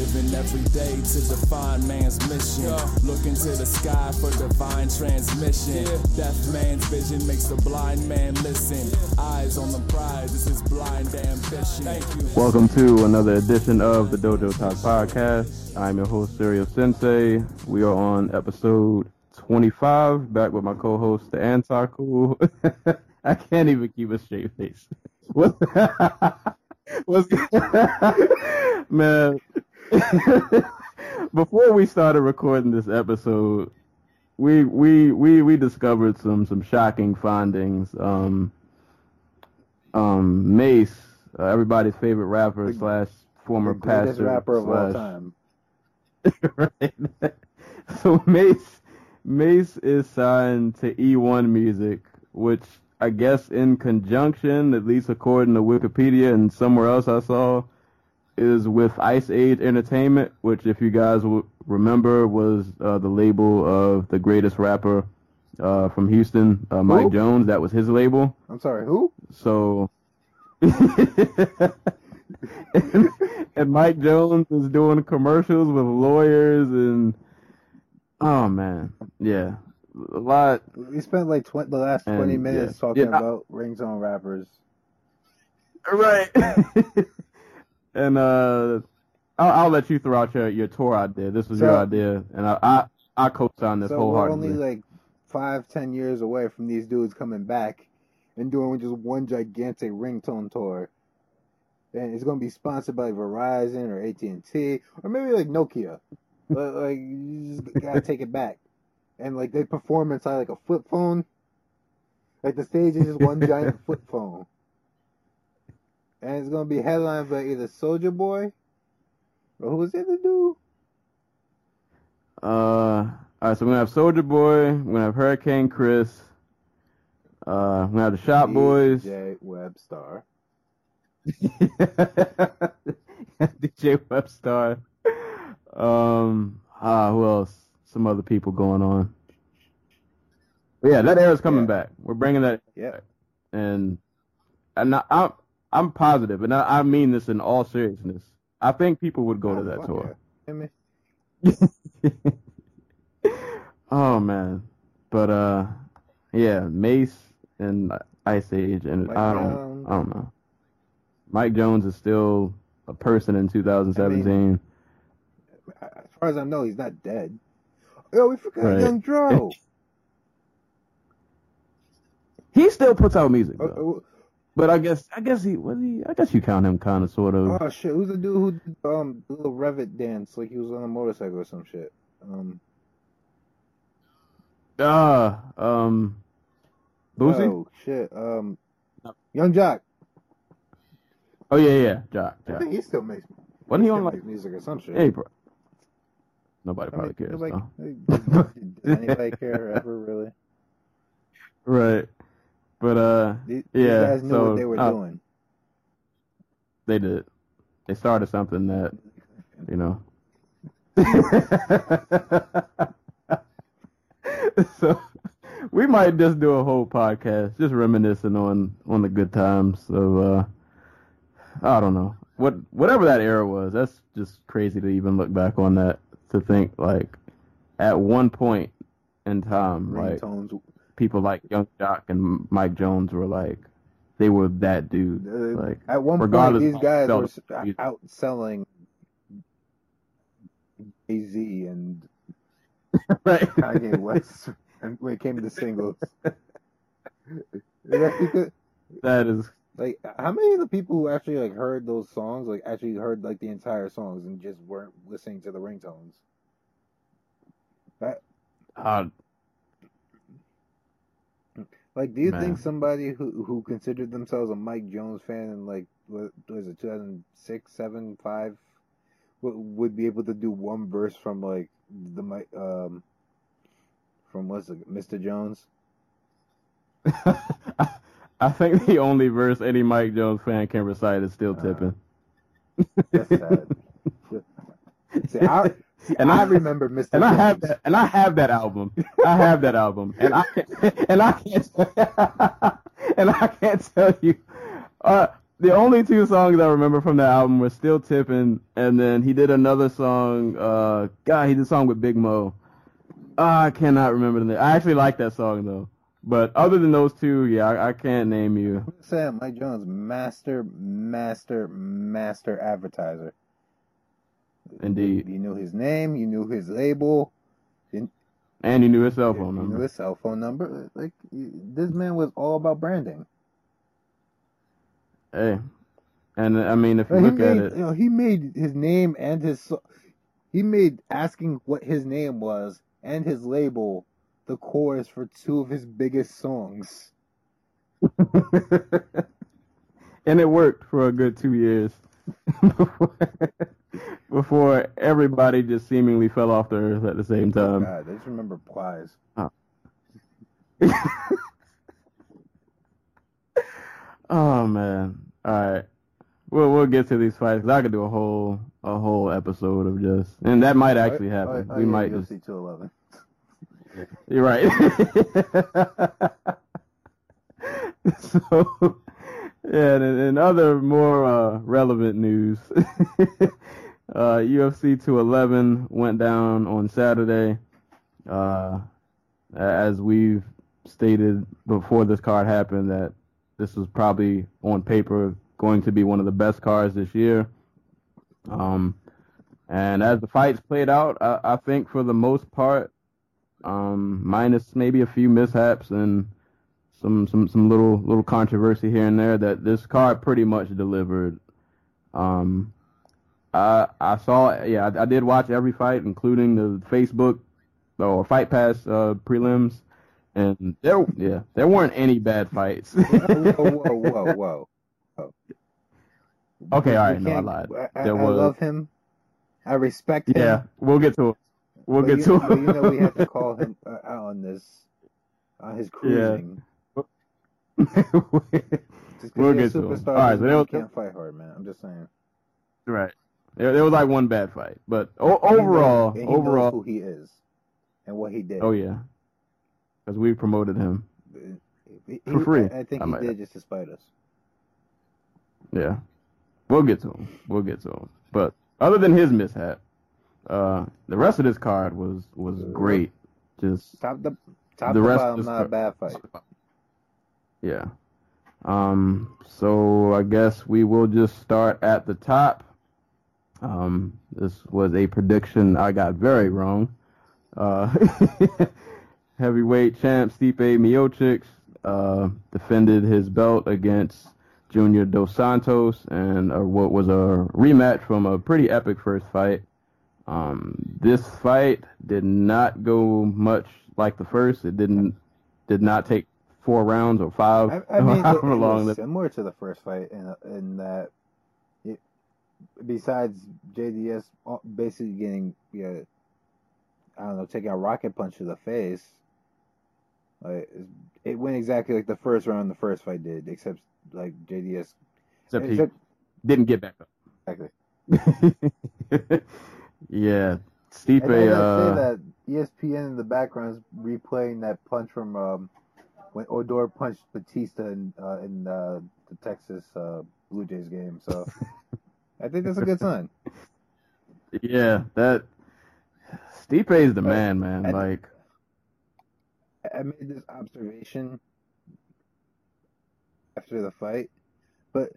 Living every day to define man's mission. Look into the sky for divine transmission. Deaf man's vision makes the blind man listen. Eyes on the prize, this is blind ambition. Thank you. Welcome to another edition of the Dojo Talk Podcast. I'm your host, Serial Sensei. We are on episode 25, back with my co-host, the Antaku. I can't even keep a straight face. What's, what's man? Before we started recording this episode, we we we we discovered some some shocking findings. Um, um, Mase, uh, everybody's favorite rapper slash former the pastor rapper of all time. right. So Mase Mase is signed to E1 Music, which I guess in conjunction, at least according to Wikipedia and somewhere else I saw, is with Ice Age Entertainment, which if you guys will remember was uh, the label of the greatest rapper uh, from Houston, uh, Mike Who? Jones. That was his label. I'm sorry, who? So, and, and Mike Jones is doing commercials with lawyers and oh man, yeah, a lot. We spent like tw- the last And, 20 minutes yeah. talking Yeah. about ringtone rappers. Right. and uh, I'll, I'll let you throw out your, your tour idea. This was your idea, and I I, I co-sign this So we're only like five, ten years away from these dudes coming back and doing just one gigantic ringtone tour. And it's gonna be sponsored by Verizon or AT and T or maybe like Nokia. but like you just gotta take it back. And like they perform inside like a flip phone. Like the stage is just one giant flip phone. And it's gonna be headlined by either Soulja Boy or who's the other dude? Uh, all right, so we're gonna have Soulja Boy, we're gonna have Hurricane Chris, uh, we're gonna have the Shop Boyz, DJ Webstar. DJ Webstar, um, ah, who else? Some other people going on. But yeah, that era's coming Yeah. back. We're bringing that, Yep. and and I, I'm I'm positive, and I, I mean this in all seriousness. I think people would go to Oh, that fuck tour. yeah. Oh man, but uh, yeah, Mase and Ice Age, and Mike I don't, Jones. I don't know. Mike Jones is still a person in 2017. as far as I know, he's not dead. Yo, we forgot Right. Young Dro. he still puts out music, though. But I guess, I guess he, was he, I guess you count him kind of, sort of. oh, shit, who's the dude who did um the little Revit dance like he was on a motorcycle or some shit? Um, Ah, um, Boosie. Oh shit. Um, Yung Joc. Oh yeah, yeah, Joc. I think he still makes. Wasn't he still on like? music or some shit? Yeah, he pro- nobody I probably mean, cares. nobody- though. Did anybody care ever really? Right, but uh, These, these Yeah, guys knew so, what they were uh, doing. they did. They started something that you know. so we might just do a whole podcast just reminiscing on on the good times of uh I don't know. What whatever that era was, that's just crazy to even look back on that to think like at one point in time like Ringtones. People like Yung Joc and Mike Jones were like they were that dude. Uh, Like At one point, these guys were s- outselling Jay Z and right. Kanye West and when it came to singles. That is like, how many of the people who actually like heard those songs, like, actually heard like the entire songs and just weren't listening to the ringtones? That, uh, like, do you Man. think somebody who who considered themselves a Mike Jones fan in like what was it 2006, 7, 5 would, would be able to do one verse from like the Mike um from what's it, Mr. Jones? I think the only verse any Mike Jones fan can recite is still Uh, tipping. That's sad. see, I, And I remember Mr. and I have that, and I have that album. I have that album, and I and I can't and I can't tell you. Uh, the only two songs I remember from that album were "Still Tipping" and then he did another song. Uh, God, he did a song with Big Moe. Uh, I cannot remember the name. I actually like that song though. But other than those two, yeah, I, I can't name you. I'm Mike Jones, master, master, master advertiser. Indeed, You knew his name, you knew his label, and you knew his cell you phone knew number. his cell phone number. Like you- this man was all about branding. Hey, and I mean, if you Like, look at made, it, you know, he made his name and his he made asking what his name was and his label the chorus for two of his biggest songs. and it worked for a good two years before, everybody just seemingly fell off the earth at the same Oh time. God, I just remember Plies. oh man! All right, we'll we'll get to these fights. I could do a whole a whole episode of just, and that might actually Oh, happen. oh, we yeah, might just. 211. You're right. so, yeah, and in other more uh, relevant news, uh, UFC 211 went down on Saturday. Uh, as we've stated before this card happened, that this was probably on paper going to be one of the best cards this year. Um, and as the fights played out, I, I think for the most part, um, minus maybe a few mishaps and some some some little little controversy here and there, that this card pretty much delivered. Um, I I saw yeah I, I did watch every fight, including the Facebook or Fight Pass uh, prelims, and there yeah there weren't any bad fights. whoa, whoa, whoa, whoa, whoa. Okay, all right, no, I lied. I, There I was- love him. I respect him. yeah, we'll get to it. We'll but get you, to it. you know we have to call him uh, out on this, on his cruising. Just 'cause We'll get to superstar All right, so mean there you was- can't fight hard, man. I'm just saying. right. There, there was like one bad fight, but o- And he knows- overall, he knows overall, who he is and what he did. oh yeah, because we promoted him. He- For free, I, I think I he might did just to spite us. Yeah, we'll get to him. We'll get to him. But other than his mishap, uh, the rest of this card was was great. Just Top the top The rest of bottom, not a bad fight. yeah. Um. So I guess we will just start at the top. Um. This was a prediction I got very wrong. Uh. heavyweight champ Stipe Miocic uh, defended his belt against Junior Dos Santos and uh, what was a rematch from a pretty epic first fight. Um, this fight did not go much like the first. It didn't did not take four rounds or five. I, I mean, it, however it long was that- similar to the first fight in in that, besides JDS basically getting yeah, I don't know, taking a rocket punch to the face. Like it went exactly like the first round the first fight did, except like JDS. except he didn't get back up. exactly. yeah, Stipe. And I Uh, say that ESPN in the background is replaying that punch from um, when Odor punched Bautista in uh, in uh, the Texas uh, Blue Jays game. So I think that's a good sign. yeah, that Stipe is the But- man, man. and- Like. I made this observation after the fight, but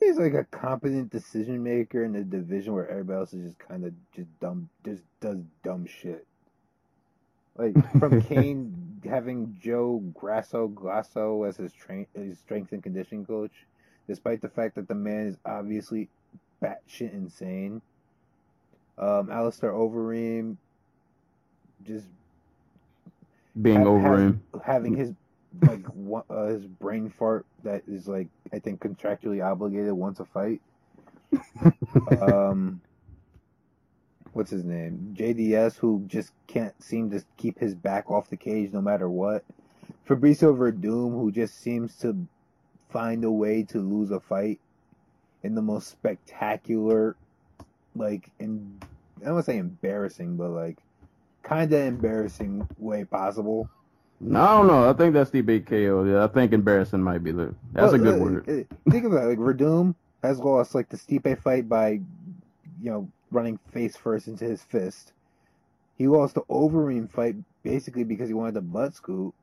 he's like a competent decision maker in a division where everybody else is just kind of just dumb, just does dumb shit. Like from Cain having Joe Grasso Glasso as his train, his strength and conditioning coach, despite the fact that the man is obviously batshit insane. Um, Alistair Overeem just being ha- over have- him. having his like one, uh, his brain fart that is like I think contractually obligated once a fight. um, what's his name? JDS, who just can't seem to keep his back off the cage no matter what. Fabricio Werdum, who just seems to find a way to lose a fight in the most spectacular, like, in, I don't want to say embarrassing, but like, kind of embarrassing way possible. No, I don't know. I think that's the big KO. Yeah, I think embarrassing might be the. That's a good uh, word. uh, Think of it. Like Werdum has lost like the Stipe fight by, you know, running face first into his fist. He lost the Overeem fight basically because he wanted to butt scoot,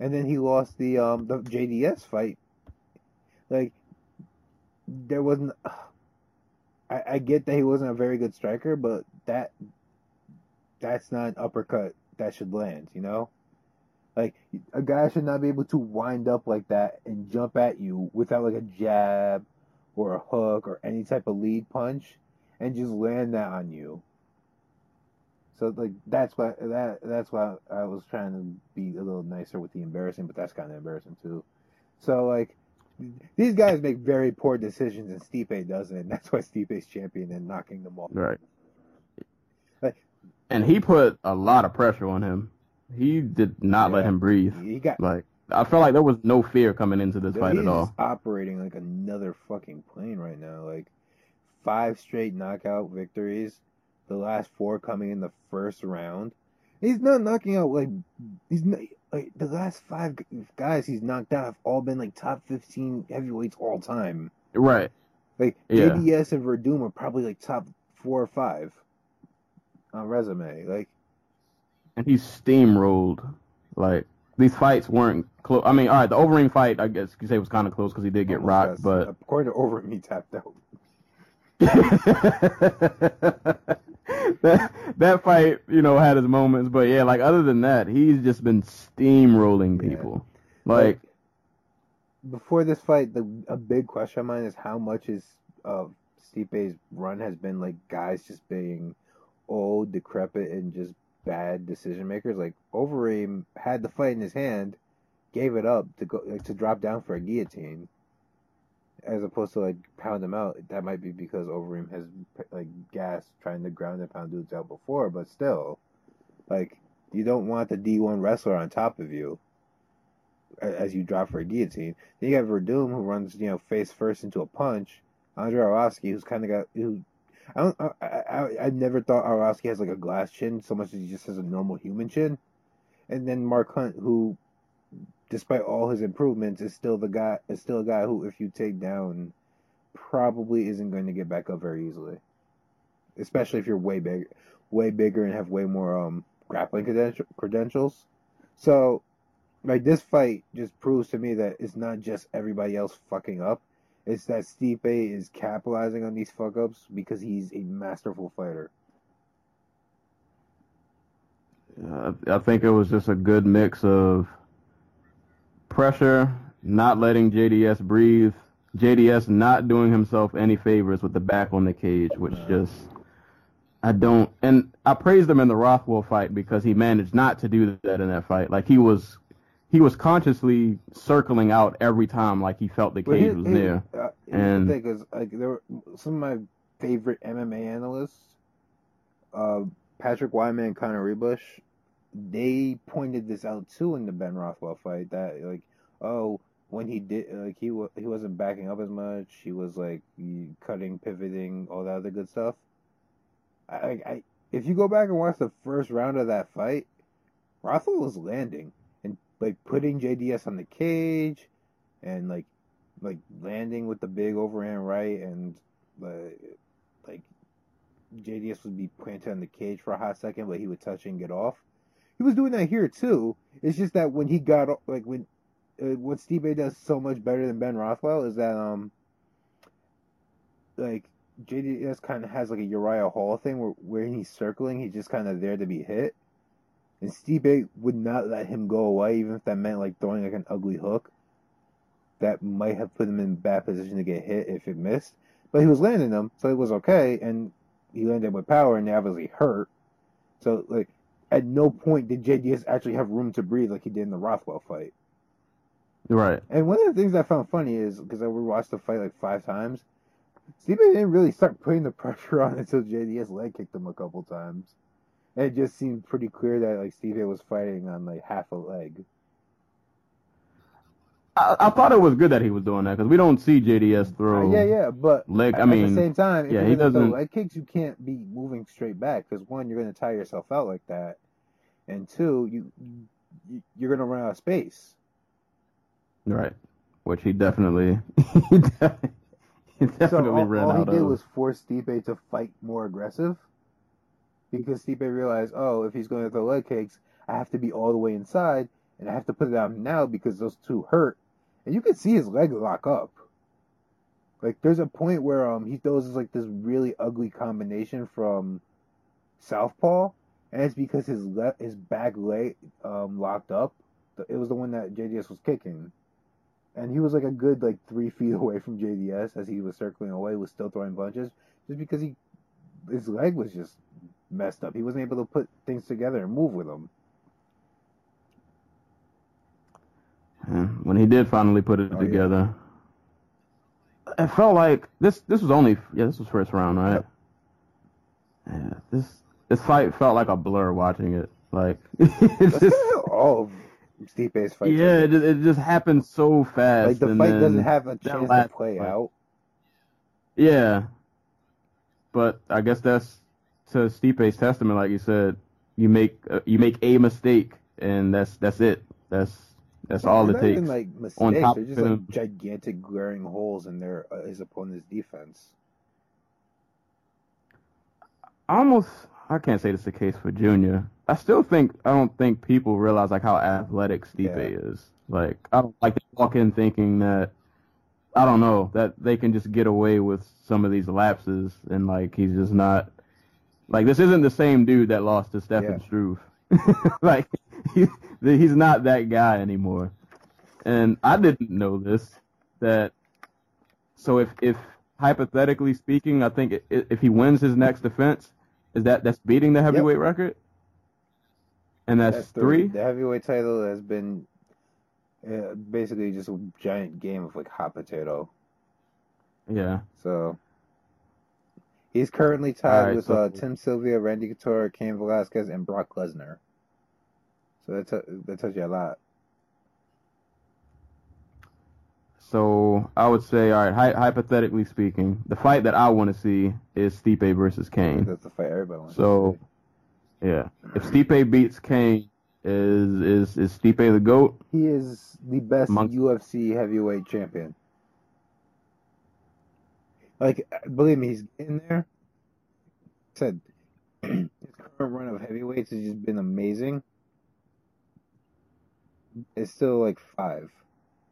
and then he lost the um the JDS fight. Like there wasn't. I, I get that he wasn't a very good striker, but that that's not an uppercut that should land. You know. Like a guy should not be able to wind up like that and jump at you without like a jab or a hook or any type of lead punch and just land that on you. So like that's why that that's why I was trying to be a little nicer with the embarrassing, but that's kind of embarrassing too. So like these guys make very poor decisions and Stipe doesn't, and that's why Stipe's champion and knocking them off. Right. Like- And he put a lot of pressure on him. He did not let him breathe. He got Like I felt like there was no fear coming into this fight at all. operating like another fucking plane right now. Like five straight knockout victories, the last four coming in the first round. He's not knocking out like he's not like the last five guys he's knocked out have all been like top fifteen heavyweights all time. Right. Like Yeah. JDS and Werdum are probably like top four or five on resume. Like And he steamrolled. Like these fights weren't close. I mean, all right, the Overeem fight, I guess you could say was kind of close because he did get almost rocked, got- but according to Over, he tapped out. that that fight, you know, had his moments, but yeah, like other than that, he's just been steamrolling Yeah. people. Like, before this fight, the a big question of mine is how much is uh, Stipe's run has been like guys just being old, decrepit, and just bad decision makers. Like Overeem had the fight in his hand, gave it up to go like, to drop down for a guillotine, as opposed to like pound him out. That might be because Overeem has like gas trying to ground and pound dudes out before, but still, like you don't want the D1 wrestler on top of you as you drop for a guillotine. Then you got Werdum who runs, you know, face first into a punch. Andrei Arlovski, who's kind of got who. I don't. I, I I- I never thought Arlovski has like a glass chin so much as he just has a normal human chin. And then Mark Hunt, who, despite all his improvements, is still the guy. Is still a guy who, if you take down, probably isn't going to get back up very easily. Especially if you're way big, way bigger and have way more um grappling credential, credentials. So like this fight just proves to me that it's not just everybody else fucking up. It's that Stipe is capitalizing on these fuck ups because he's a masterful fighter. uh, I think it was just a good mix of pressure, not letting JDS breathe, JDS not doing himself any favors with the back on the cage, which just I don't. And I praised him in the Rothwell fight because he managed not to do that in that fight. Like he was, he was consciously circling out every time, like he felt the cage here- was here- near. Uh, And- the thing is, like, there were some of my favorite MMA analysts, uh, Patrick Wyman and Connor Ruebusch, they pointed this out too in the Ben Rothwell fight that like, oh, when he did like he wa- he wasn't backing up as much, he was like cutting, pivoting, all that other good stuff. I, I, if you go back and watch the first round of that fight, Rothwell was landing and like putting JDS on the cage and like like landing with the big overhand right and uh, like JDS would be planted on the cage for a hot second, but he would touch and get off. He was doing that here too. It's just that when he got like when uh, what Stipe does so much better than Ben Rothwell is that um like JDS kind of has like a Uriah Hall thing where where he's circling, he's just kind of there to be hit. And Stipe would not let him go away, even if that meant like throwing like an ugly hook that might have put him in bad position to get hit if it missed. But he was landing them, so it was okay, and he landed with power, and obviously hurt. So like, at no point did JDS actually have room to breathe like he did in the Rothwell fight. Right. And one of the things I found funny is because I rewatched the fight like five times, Stipe didn't really start putting the pressure on until JDS leg kicked him a couple times. And it just seemed pretty clear that like Stipe was fighting on like half a leg. I, I thought it was good that he was doing that because we don't see JDS throw. Uh, yeah, yeah, but Leg. I at mean, the same time, if yeah, he throw doesn't- leg kicks, you can't be moving straight back because one, you're gonna tire yourself out like that, and two, you, you you're gonna run out of space. right. Which he definitely, he definitely, he So all, ran all he did of. was force Stipe to fight more aggressive because Stipe realized, oh, if he's going to throw leg kicks, I have to be all the way inside and I have to put it out now because those two hurt. And you can see his leg lock up. Like there's a point where um he throws like this really ugly combination from southpaw, and it's because his left his back leg um locked up. It was the one that JDS was kicking and he was like a good like three feet away from JDS as he was circling away, was still throwing punches, just because he his leg was just messed up. He wasn't able to put things together and move with them. Yeah, when he did finally put it Oh, yeah. together, it felt like this. This was only yeah. This was first round, right? Yep. Yeah. This this fight felt like a blur watching it. Like it's just All of Stipe's fights. yeah. It, just- it just happened so fast. like the fight doesn't have a chance to play fight. out. Yeah. But I guess that's to Stipe's testament, like you said. You make uh, you make a mistake, and that's that's it. That's that's all They're it takes. Even, like mistakes, On top they're just of like him. gigantic glaring holes in their uh, his opponent's defense. I almost I can't say this is the case for Junior. I still think I don't think people realize like how athletic Stipe Yeah. is. Like I don't like they walk in thinking that I don't know that they can just get away with some of these lapses and like he's just not like this isn't the same dude that lost to Stefan Yeah. Struve. like he, he's not that guy anymore. And I didn't know this that so if if hypothetically speaking, I think if he wins his next defense, is that that's beating the heavyweight record? And that's, the- three. The heavyweight title has been uh, basically just a giant game of like hot potato. Yeah. So he's currently tied Alright, with so- uh, Tim Sylvia, Randy Couture, Cain Velasquez, and Brock Lesnar. So that t- that tells you a lot. So I would say, all right, hy- hypothetically speaking, the fight that I want to see is Stipe versus Cain. That's the fight everybody wants. So, yeah, if Stipe beats Cain, is is is Stipe the goat? he is the best UFC heavyweight champion. Like, believe me, he's in there. Said his current run of heavyweights has just been amazing. It's still like five,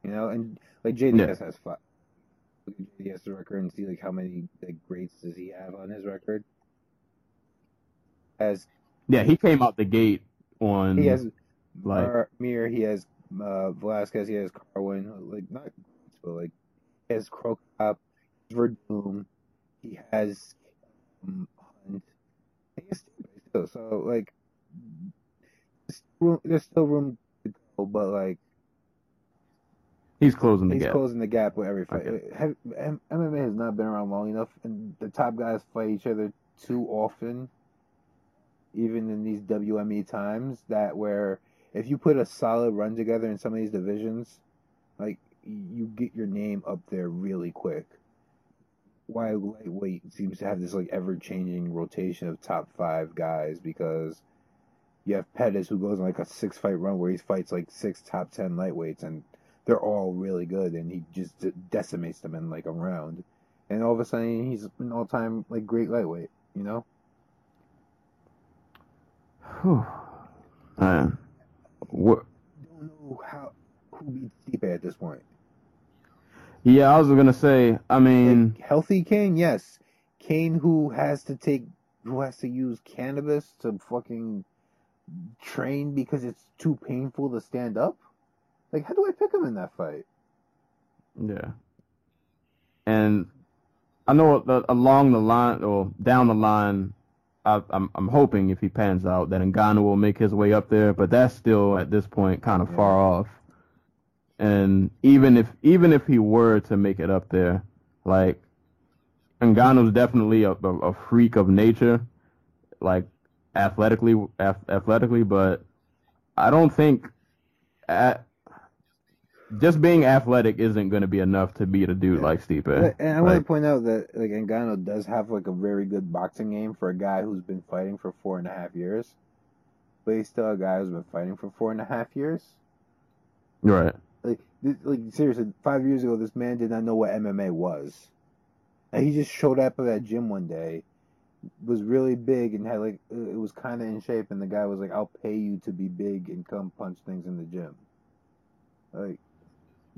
you know, and like JDS Yeah. has five. Look at JDS record and see like how many like greats does he have on his record? As Yeah, he came out the gate on he has like Mar- Mir, he has uh, Velasquez, he has Carwin, like not, but like he has Crocop, Werdum, he has um, Hunt, he has too. So like, still there's still room to go, but like he's closing the he's gap. closing the gap with every fight. Okay. Have, M- MMA has not been around long enough, and the top guys fight each other too often, even in these WME times. That where if you put a solid run together in some of these divisions, like you get your name up there really quick. Why lightweight seems to have this like ever changing rotation of top five guys because you have Pettis who goes on like a six fight run where he fights like six top ten lightweights and they're all really good, and he just decimates them in like a round. And all of a sudden, he's an all-time like great lightweight. You know, Whew. Man. What? don't know how who beats Stipe at this point. Yeah, I was gonna say. I mean, Like, healthy Cain, yes. Cain who has to take, who has to use cannabis to fucking train because it's too painful to stand up. Like, how do I pick him in that fight? yeah. And I know that along the line or down the line, I, I'm I'm hoping if he pans out that Ngannou will make his way up there, but that's still at this point kind of Yeah. far off. And even if even if he were to make it up there, like Ngannou's definitely a, a, a freak of nature, like athletically ath- athletically, but I don't think at just being athletic isn't going to be enough to beat a dude Yeah. like Stipe. And I want to point out that like Ngannou does have like a very good boxing game for a guy who's been fighting for four and a half years. But he's still a guy who's been fighting for four and a half years. right. Like, this, like seriously, five years ago, this man did not know what MMA was. And he just showed up at that gym one day, was really big and had like uh, it was kind of in shape, and the guy was like, "I'll pay you to be big and come punch things in the gym." Like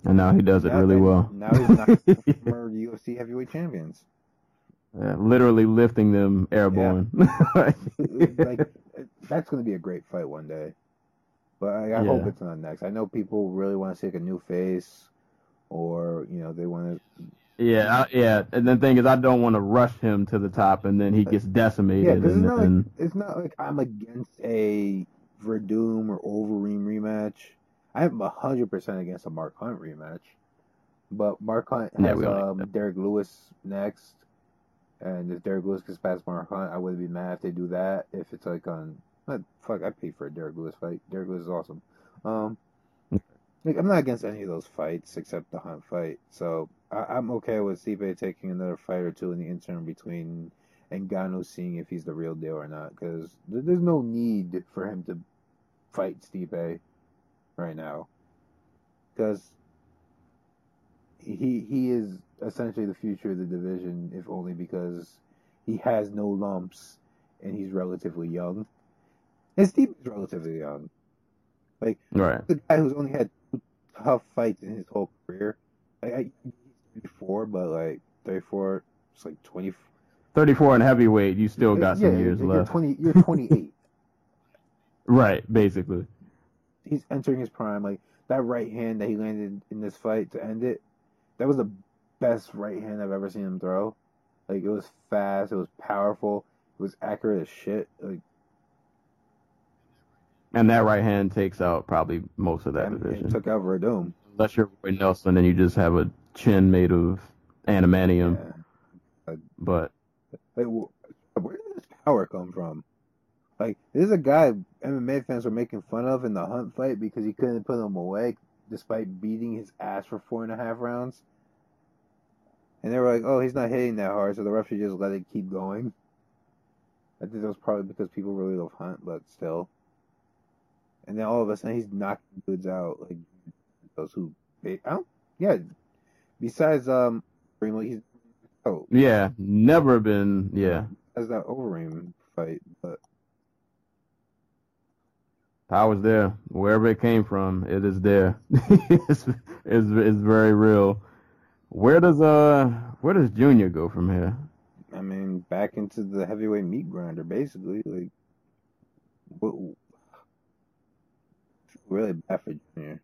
And now he does it now- really well. Now he's not former UFC heavyweight champions. Yeah, literally lifting them airborne. like that's going to be a great fight one day. But I, I hope it's not next. I know people really want to see like a new face, or you know they want to. yeah, I, yeah. And the thing is, I don't want to rush him to the top, and then he uh, gets Yeah, decimated. it's and, not like and it's not like I'm against a Werdum or Overeem rematch. I'm hundred percent against a Mark Hunt rematch. But Mark Hunt has don't um, Derrick Lewis next, and if Derrick Lewis gets past Mark Hunt, I wouldn't be mad if they do that. If it's like on, but fuck, I pay for a Derrick Lewis fight. Derrick Lewis is awesome. Um, like I'm not against any of those fights except the Hunt fight. So I, I'm okay with Stipe taking another fight or two in the interim between Ngannou seeing if he's the real deal or not. Because there's no need for him to fight Stipe right now. Because he he is essentially the future of the division, if only because he has no lumps and he's relatively young. His team is relatively young. Like right. The guy who's only had two tough fights in his whole career. Like, I, he's 34, but like 34, it's like 20. 34 and heavyweight, you still got some Yeah, years you're left. 20, you're 28. Right, basically. He's entering his prime. Like that right hand that he landed in this fight to end it, that was the best right hand I've ever seen him throw. Like it was fast, it was powerful, it was accurate as shit. Like And that right hand takes out probably most of that and, division. took out Werdum. Unless you're Roy Nelson and you just have a chin made of animanium. Yeah. But Like where did this power come from? Like this is a guy MMA fans were making fun of in the Hunt fight because he couldn't put him away despite beating his ass for four and a half rounds. And they were like, "Oh, he's not hitting that hard, so the ref should just let it keep going." I think that was probably because people really love Hunt, but still. And then all of a sudden, he's knocking dudes out like those who, I don't, yeah. Besides, um, he's oh, yeah, never been yeah. as that Overeem fight, but Power's there. Wherever it came from, it is there. it's, it's it's very real. Where does uh where does Junior go from here? I mean, back into the heavyweight meat grinder, basically. Like, what, really bad for Junior.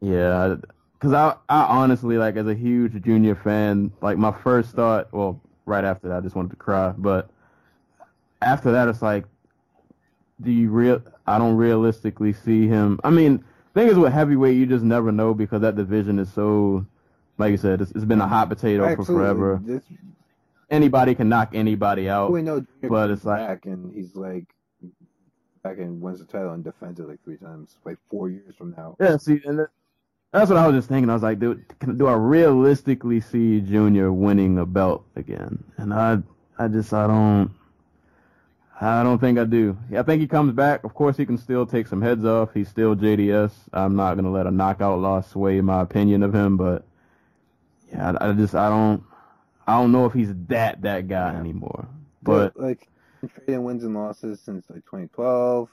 Yeah, because I I honestly like as a huge Junior fan, like my first thought, well, right after that, I just wanted to cry, but after that, it's like, do you real? I don't realistically see him. I mean, thing is with heavyweight, you just never know because that division is so, like you said, it's, it's been a hot potato for forever. Anybody can knock anybody out. we know Junior but it's like- back and he's like back and wins the title and defends it like three times, like four years from now. Yeah, see, and that, that's what I was just thinking. I was like, do, can, do I realistically see Junior winning a belt again? And I, I just, I don't, I don't think I do. I think he comes back. Of course, he can still take some heads off. He's still JDS. I'm not gonna let a knockout loss sway my opinion of him, but yeah, I, I just, I don't, I don't know if he's that that guy Yeah. anymore. But like trading wins and losses since like 2012,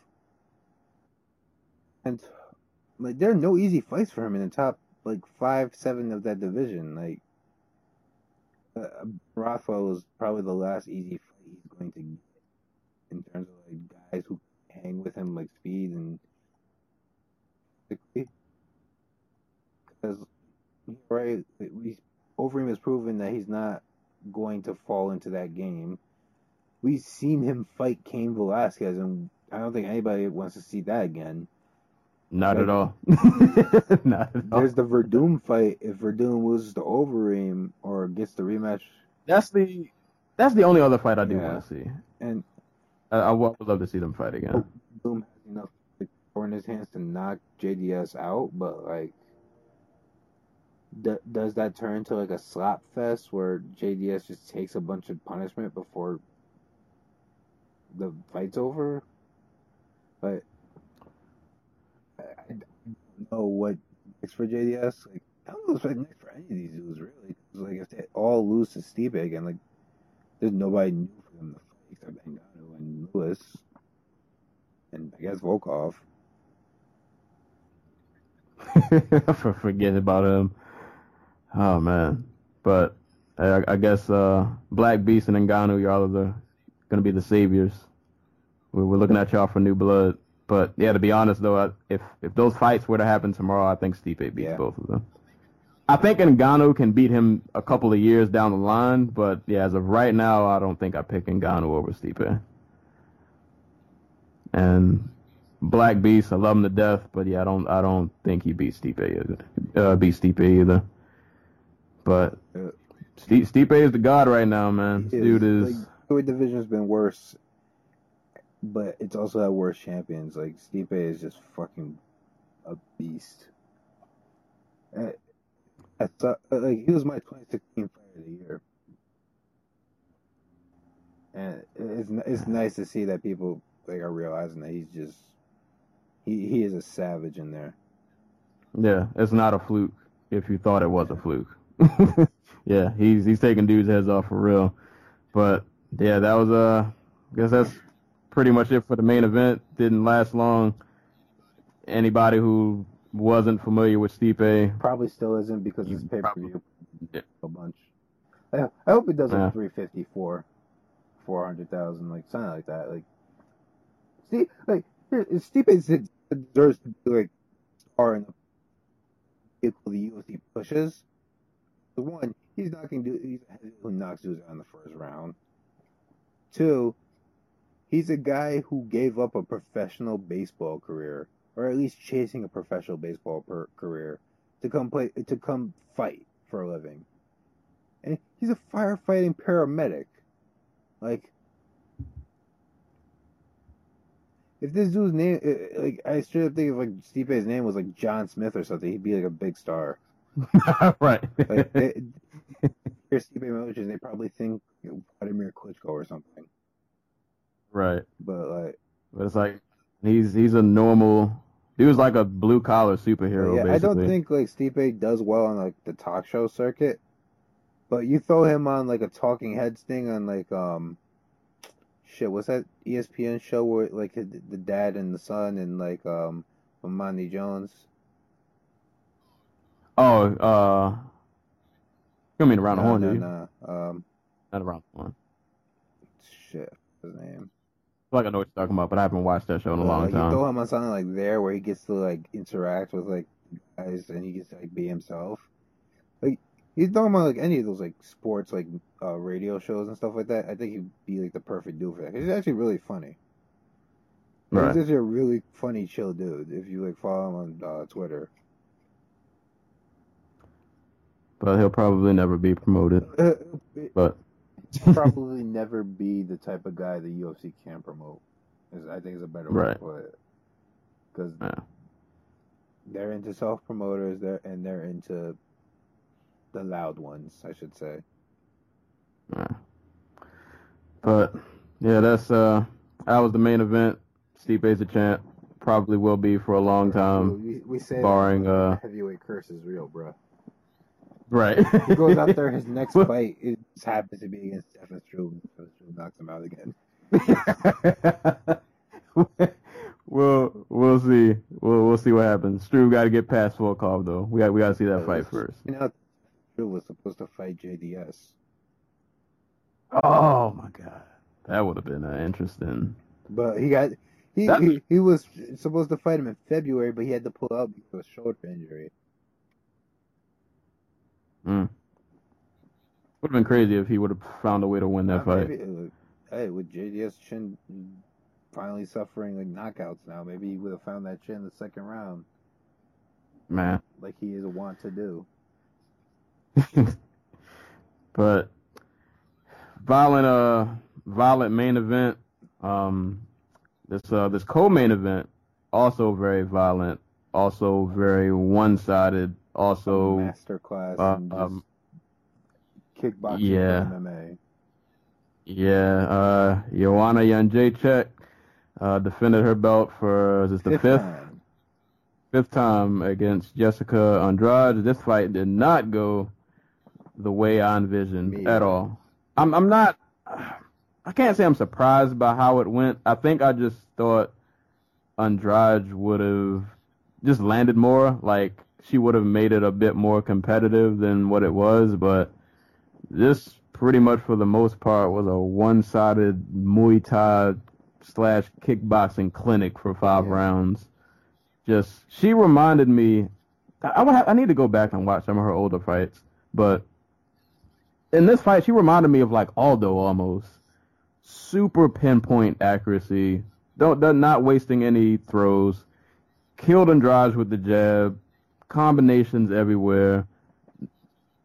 and like there are no easy fights for him in the top like five, seven of that division. Like uh, Rafa was probably the last easy fight he's going to get in terms of like guys who hang with him like speed and because right, we Overeem has proven that he's not going to fall into that game. We've seen him fight Cain Velasquez, and I don't think anybody wants to see that again. not at all. not at all. There's the Werdum fight. If Werdum loses to Overeem or gets the rematch, That's the, that's the only other fight I do Yeah. want to see. and I, I would love to see them fight again. Oh, Boom has enough power in his hands to knock JDS out, but like D- does that turn into like a slap fest where JDS just takes a bunch of punishment before the fight's over? But I, I don't know what next for JDS. Like I don't know what's next for any of these dudes really. Cause like if they all lose to Stipe again, like there's nobody new for them to fight except and Lewis, and I guess Volkov. For forget about him. Oh man, but I, I guess uh, Black Beast and Ngannou, y'all are the gonna be the saviors. We're, we're looking at y'all for new blood. But yeah, to be honest though, I, if if those fights were to happen tomorrow, I think Stipe beats Yeah. both of them. I think Ngannou can beat him a couple of years down the line, but yeah, as of right now, I don't think I pick Ngannou over Stipe. And Black Beast, I love him to death, but yeah, I don't I don't think he beats Stipe either. Uh, beats Stipe either. But Uh, Stipe, Stipe is the god right now, man. This Is, dude is like, heavyweight division's been worse, but it's also had worse champions. Like Stipe is just fucking a beast. Uh, I thought, uh, like he was my 2016 fighter of the year, and it's it's nice to see that people like are realizing that he's just he he is a savage in there. yeah, it's not a fluke. If you thought it was a fluke, yeah, he's he's taking dudes' heads off for real. But yeah, that was uh, I guess that's pretty much it for the main event. Didn't last long. Anybody who wasn't familiar with Stipe, Probably still isn't because it's pay per view Yeah. a bunch. I, I hope it does Yeah. like 354, 400,000, like something like that. Like, Steve, like Stipe deserves to be like star in the vehicle the UFC pushes. The one, he's not gonna do. He's who knocks dudes out in the first round. Two, he's a guy who gave up a professional baseball career, or at least chasing a professional baseball per- career, to come play to come fight for a living. And he's a firefighting paramedic. Like, if this dude's name, uh, like, I straight up think if like Stipe's name was like John Smith or something, he'd be like a big star. right? Like, they, hear Stipe Miocic, they probably think you know, Vladimir Klitschko or something. right. But like, But it's like he's he's a normal. He was like a blue collar superhero. yeah, basically. I don't think like Stipe does well on like the talk show circuit. But you throw him on like a talking heads thing on like um shit, what's that ESPN show where like the dad and the son and like um Bomani Jones? Oh, uh, you mean around the horn, no, no. Um Not around the horn. shit, his name? I feel like I know what you're talking about, but I haven't watched that show in a Uh, long like, You time. throw him on something like there where he gets to like interact with like guys and he gets to like be himself. Throw him on like any of those like sports like uh, radio shows and stuff like that. I think he'd be like the perfect dude for that. He's actually really funny. Right. He's actually a really funny, chill dude. If you like follow him on uh, Twitter, But he'll probably never be promoted. Uh, But probably never be the type of guy the UFC can promote. Is I think is a better Right. word for it. Because Yeah. they're into self promoters, they're and they're into the loud ones, I should say. Yeah. But yeah, that's uh that was the main event. Stipe's the champ. Probably will be for a long time. we, we say barring, uh, heavyweight curse is real, bro. Right. He goes out there, his next fight it just happens to be against Stefan Struve. and Stefan Struve knocks him out again. we'll we'll see. We'll we'll see what happens. Struve got to get past Volkov though. We got we got to see that fight first. You know, Struve was supposed to fight JDS. Oh my god, that would have been uh, interesting. But he got he, That- he he was supposed to fight him in February, but he had to pull out because of a shoulder injury. Mm. Would have been crazy if he would have found a way to win that Uh, fight. maybe, hey, with JDS chin finally suffering like knockouts now, maybe he would have found that chin in the second round, Man. like he is wont to do. but violent uh violent main event. Um this uh this co main event also very violent, also very one sided. also masterclass uh, um, kickboxing yeah. MMA. yeah, uh, Joanna Jędrzejczyk uh, defended her belt for is this the fifth time. fifth time against Jessica Andrade. This fight did not go the way I envisioned Me at all. I'm I'm not. I can't say I'm surprised by how it went. I think I just thought Andrade would have just landed more. Like she would have made it a bit more competitive than what it was. But this pretty much for the most part was a one-sided Muay Thai slash kickboxing clinic for five Yeah. rounds. Just she reminded me. I, I would have, I need to go back and watch some of her older fights, but in this fight, she reminded me of like Aldo almost. Super pinpoint accuracy. Don't, don't not wasting any throws. Killed Andrade with the jab. Combinations everywhere.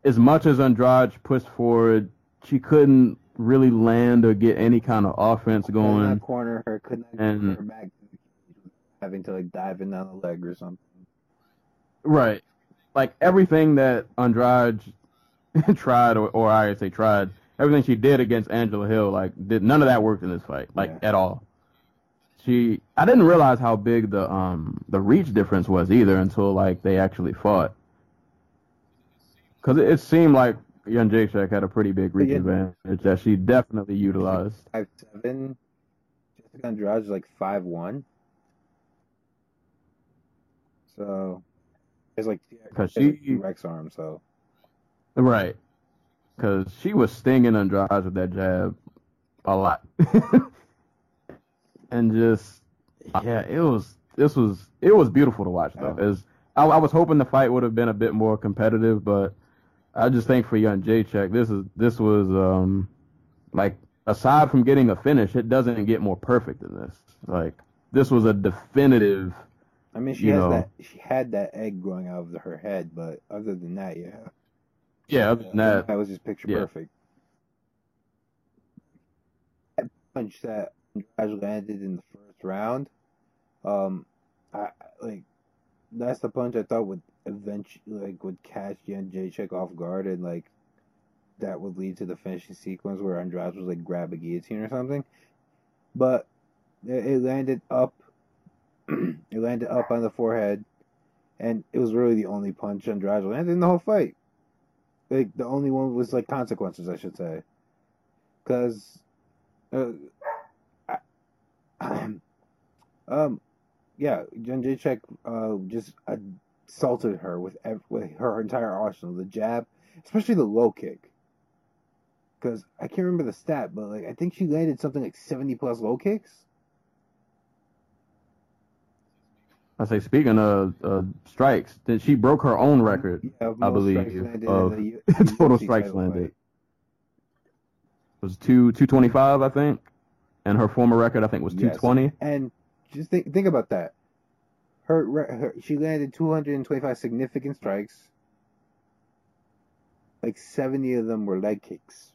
As much as Andrade pushed forward, she couldn't really land or get any kind of offense Could going. not corner her, could not And- her back, having to like dive in on the leg or something. Right. Like everything that Andrade tried, or, or I say tried, everything she did against Angela Hill, like did none of that worked in this fight, like Yeah. at all. She, I didn't realize how big the um the reach difference was either until like they actually fought. Cause it, it seemed like Jędrzejczyk had a pretty big reach Yeah. advantage that she definitely utilized. Five seven. Jessica Andrade is like five one. So it's like Cause she has, like, she- two Rex arm. So Right. Because she was stinging Andrade with that jab a lot. and just, yeah, it was, this was, it was beautiful to watch though. Is I, I was hoping the fight would have been a bit more competitive, but I just think for Jędrzejczyk, this is, this was, um, like, aside from getting a finish, it doesn't get more perfect than this. Like, this was a definitive, I mean, she has know. that. She had that egg growing out of her head, but other than that, yeah, yeah, other than that, that was just picture Yeah. perfect. That punch that Andrade landed in the first round, um, I I- like that's the punch I thought would eventually like would catch Jędrzejczyk off guard and like that would lead to the finishing sequence where Andrade was like grab a guillotine or something, but it, it landed up. it landed up on the forehead, and it was really the only punch Andrade landed in the whole fight like the only one was like consequences, I should say, because, uh, um, yeah, Jędrzejczyk uh just assaulted her with ev- with her entire arsenal, the jab, especially the low kick. Because I can't remember the stat, but like I think she landed something like seventy plus low kicks. I say, speaking of uh, strikes, that she broke her own record. Yeah, I believe, strikes landed in of the total strikes landed. It was two two twenty five, I think, and her former record I think was two twenty. Yes. And just think think about that. Her, her she landed 225 significant strikes. Like 70 of them were leg kicks.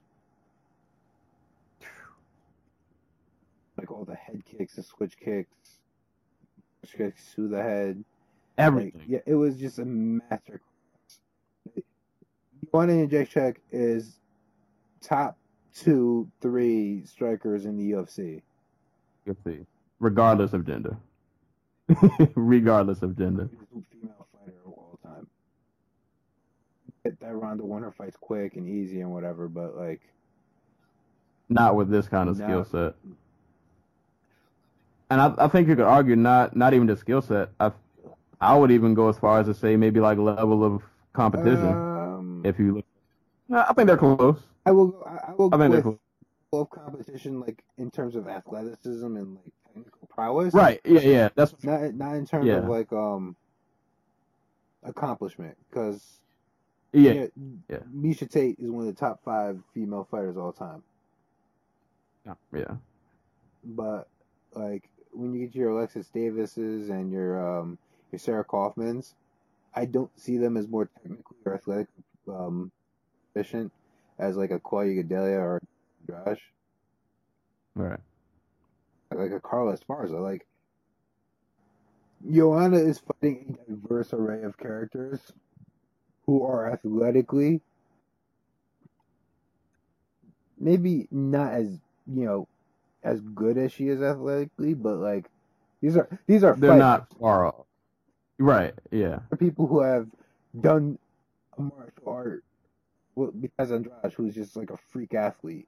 Like all the head kicks, the switch kicks, to the head. Like, Everything. yeah, it was just a master. Joanna Jędrzejczyk is top two, three strikers in the UFC. You'll. Regardless of gender. Regardless of gender. female fighter of all time. That, that Ronda won her fights quick and easy and whatever, but like, Not with this kind of skill set. And I, I think you could argue not not even the skill set. I I would even go as far as to say maybe like level of competition. um, if you look, No, I think they're close. I will, I, I will I think they're close. of competition, like in terms of athleticism and like technical prowess, Right? Yeah, yeah. That's Not not in terms Yeah. of like um accomplishment, because yeah. yeah. Miesha Tate is one of the top five female fighters of all time. Yeah. but like when you get your Alexis Davises and your um your Sarah Kaufmans, I don't see them as more technically or athletic um efficient as like a Claudia Gadelha or a Josh, Right. like a Carla Esparza. Like Joanna is fighting a diverse array of characters who are athletically maybe not as you know as good as she is athletically, but like these are these are They're fighters. not far off. Right. Yeah. people who have done a martial art. Well, besides Andrade, who's just like a freak athlete.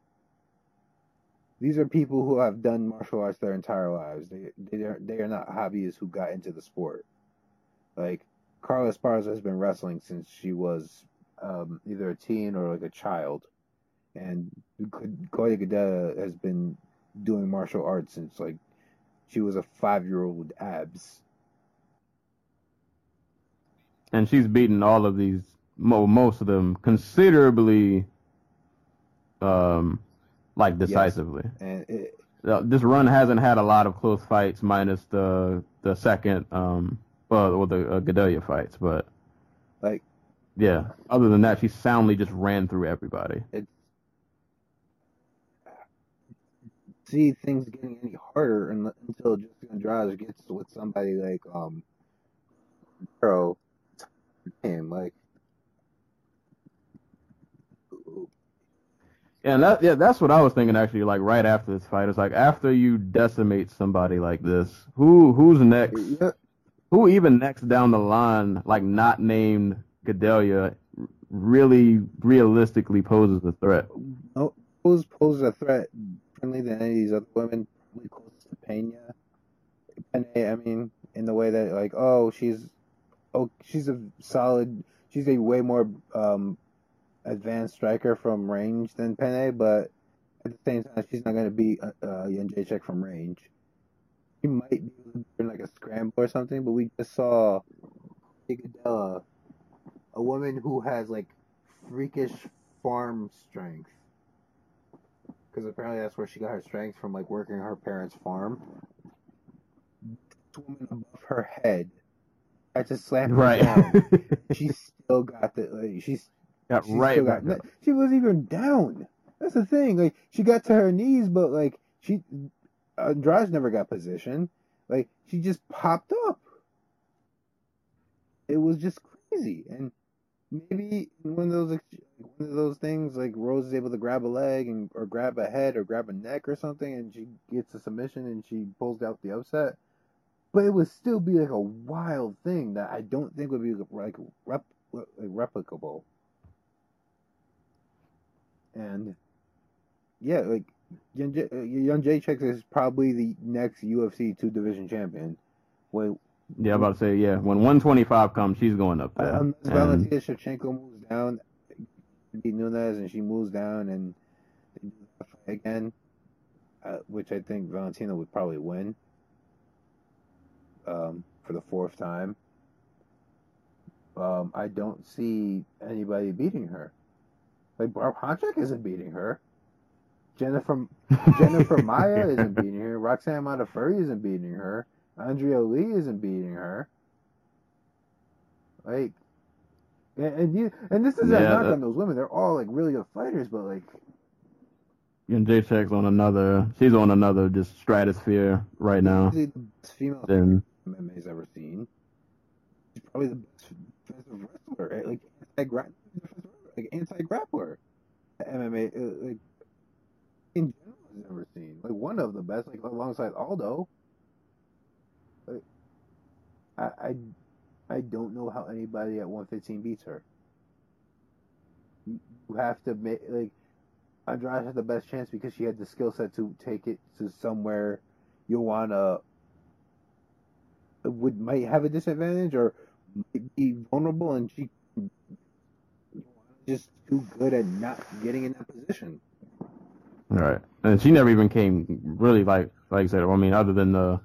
These are people who have done martial arts their entire lives. They they are they are not hobbyists who got into the sport. Like Carla Esparza has been wrestling since she was um, either a teen or like a child, and Claudia Gadelha has been doing martial arts since like she was a five year old with abs. And she's beaten all of these, mo- most of them, considerably, um, like decisively. And it, Uh, this run hasn't had a lot of close fights, minus the the second, um, well, or the uh, Gadelha fights, but like yeah. Other than that, she soundly just ran through everybody. See things getting any harder until Jessica Andrade gets with somebody like um Girl him like Yeah, and that, yeah, that's what I was thinking actually. Like right after this fight, it's like after you decimate somebody like this, who who's next? yeah, Who even next down the line, like not named Gadelha, really realistically poses a threat? pose poses a threat friendly than any of these other women, probably closest to Pena. Pena, I mean, in the way that like, oh, she's oh she's a solid she's a way more um advanced striker from range than Pena, but at the same time she's not gonna beat uh, uh Jędrzejczyk from range. She might be in like a scramble or something, but we just saw Igadella, a woman who has like freakish farm strength. Because apparently that's where she got her strength from, like working her parents' farm. This woman above her head had to slam her Right. down. She still got the like, she's Got she right. still got, no, she wasn't even down. That's the thing. Like she got to her knees, but like she uh, Andrade never got position. Like she just popped up. It was just crazy, and maybe one of those one of those things like Rose is able to grab a leg and or grab a head or grab a neck or something, and she gets a submission and she pulls out the upset. But it would still be like a wild thing that I don't think would be like rep, like replicable. And yeah, like Young Jay, uh, Jędrzejczyk is probably the next UFC two division champion. When Yeah, I'm about to say yeah. When 125 comes, she's going up there. unless And- Valentina Shevchenko moves down, beat Nunes, and she moves down and they do that fight again, uh, which I think Valentina would probably win. Um, for the fourth time. Um, I don't see anybody beating her. Like Barb Honchak isn't beating her. Jennifer Jennifer Maia isn't beating her. Roxanne Modafferi isn't beating her. Andrea Lee isn't beating her. Like, and and, you, and this is a Yeah, knock that- on those women. They're all like really good fighters, but like, and Jędrzejczyk's on another. She's on another just stratosphere right now. the female Then MMA's ever seen. She's probably the best defensive wrestler, eh, like anti like anti grappler. MMA, uh, like in general, has ever seen. Like one of the best, like alongside Aldo. I, I, I don't know how anybody at 115 beats her. You you have to make like Andrade had the best chance because she had the skill set to take it to somewhere Joanna uh, would might have a disadvantage or might be vulnerable, and she just too good at not getting in that position. right, and she never even came really like like I said. I mean, other than the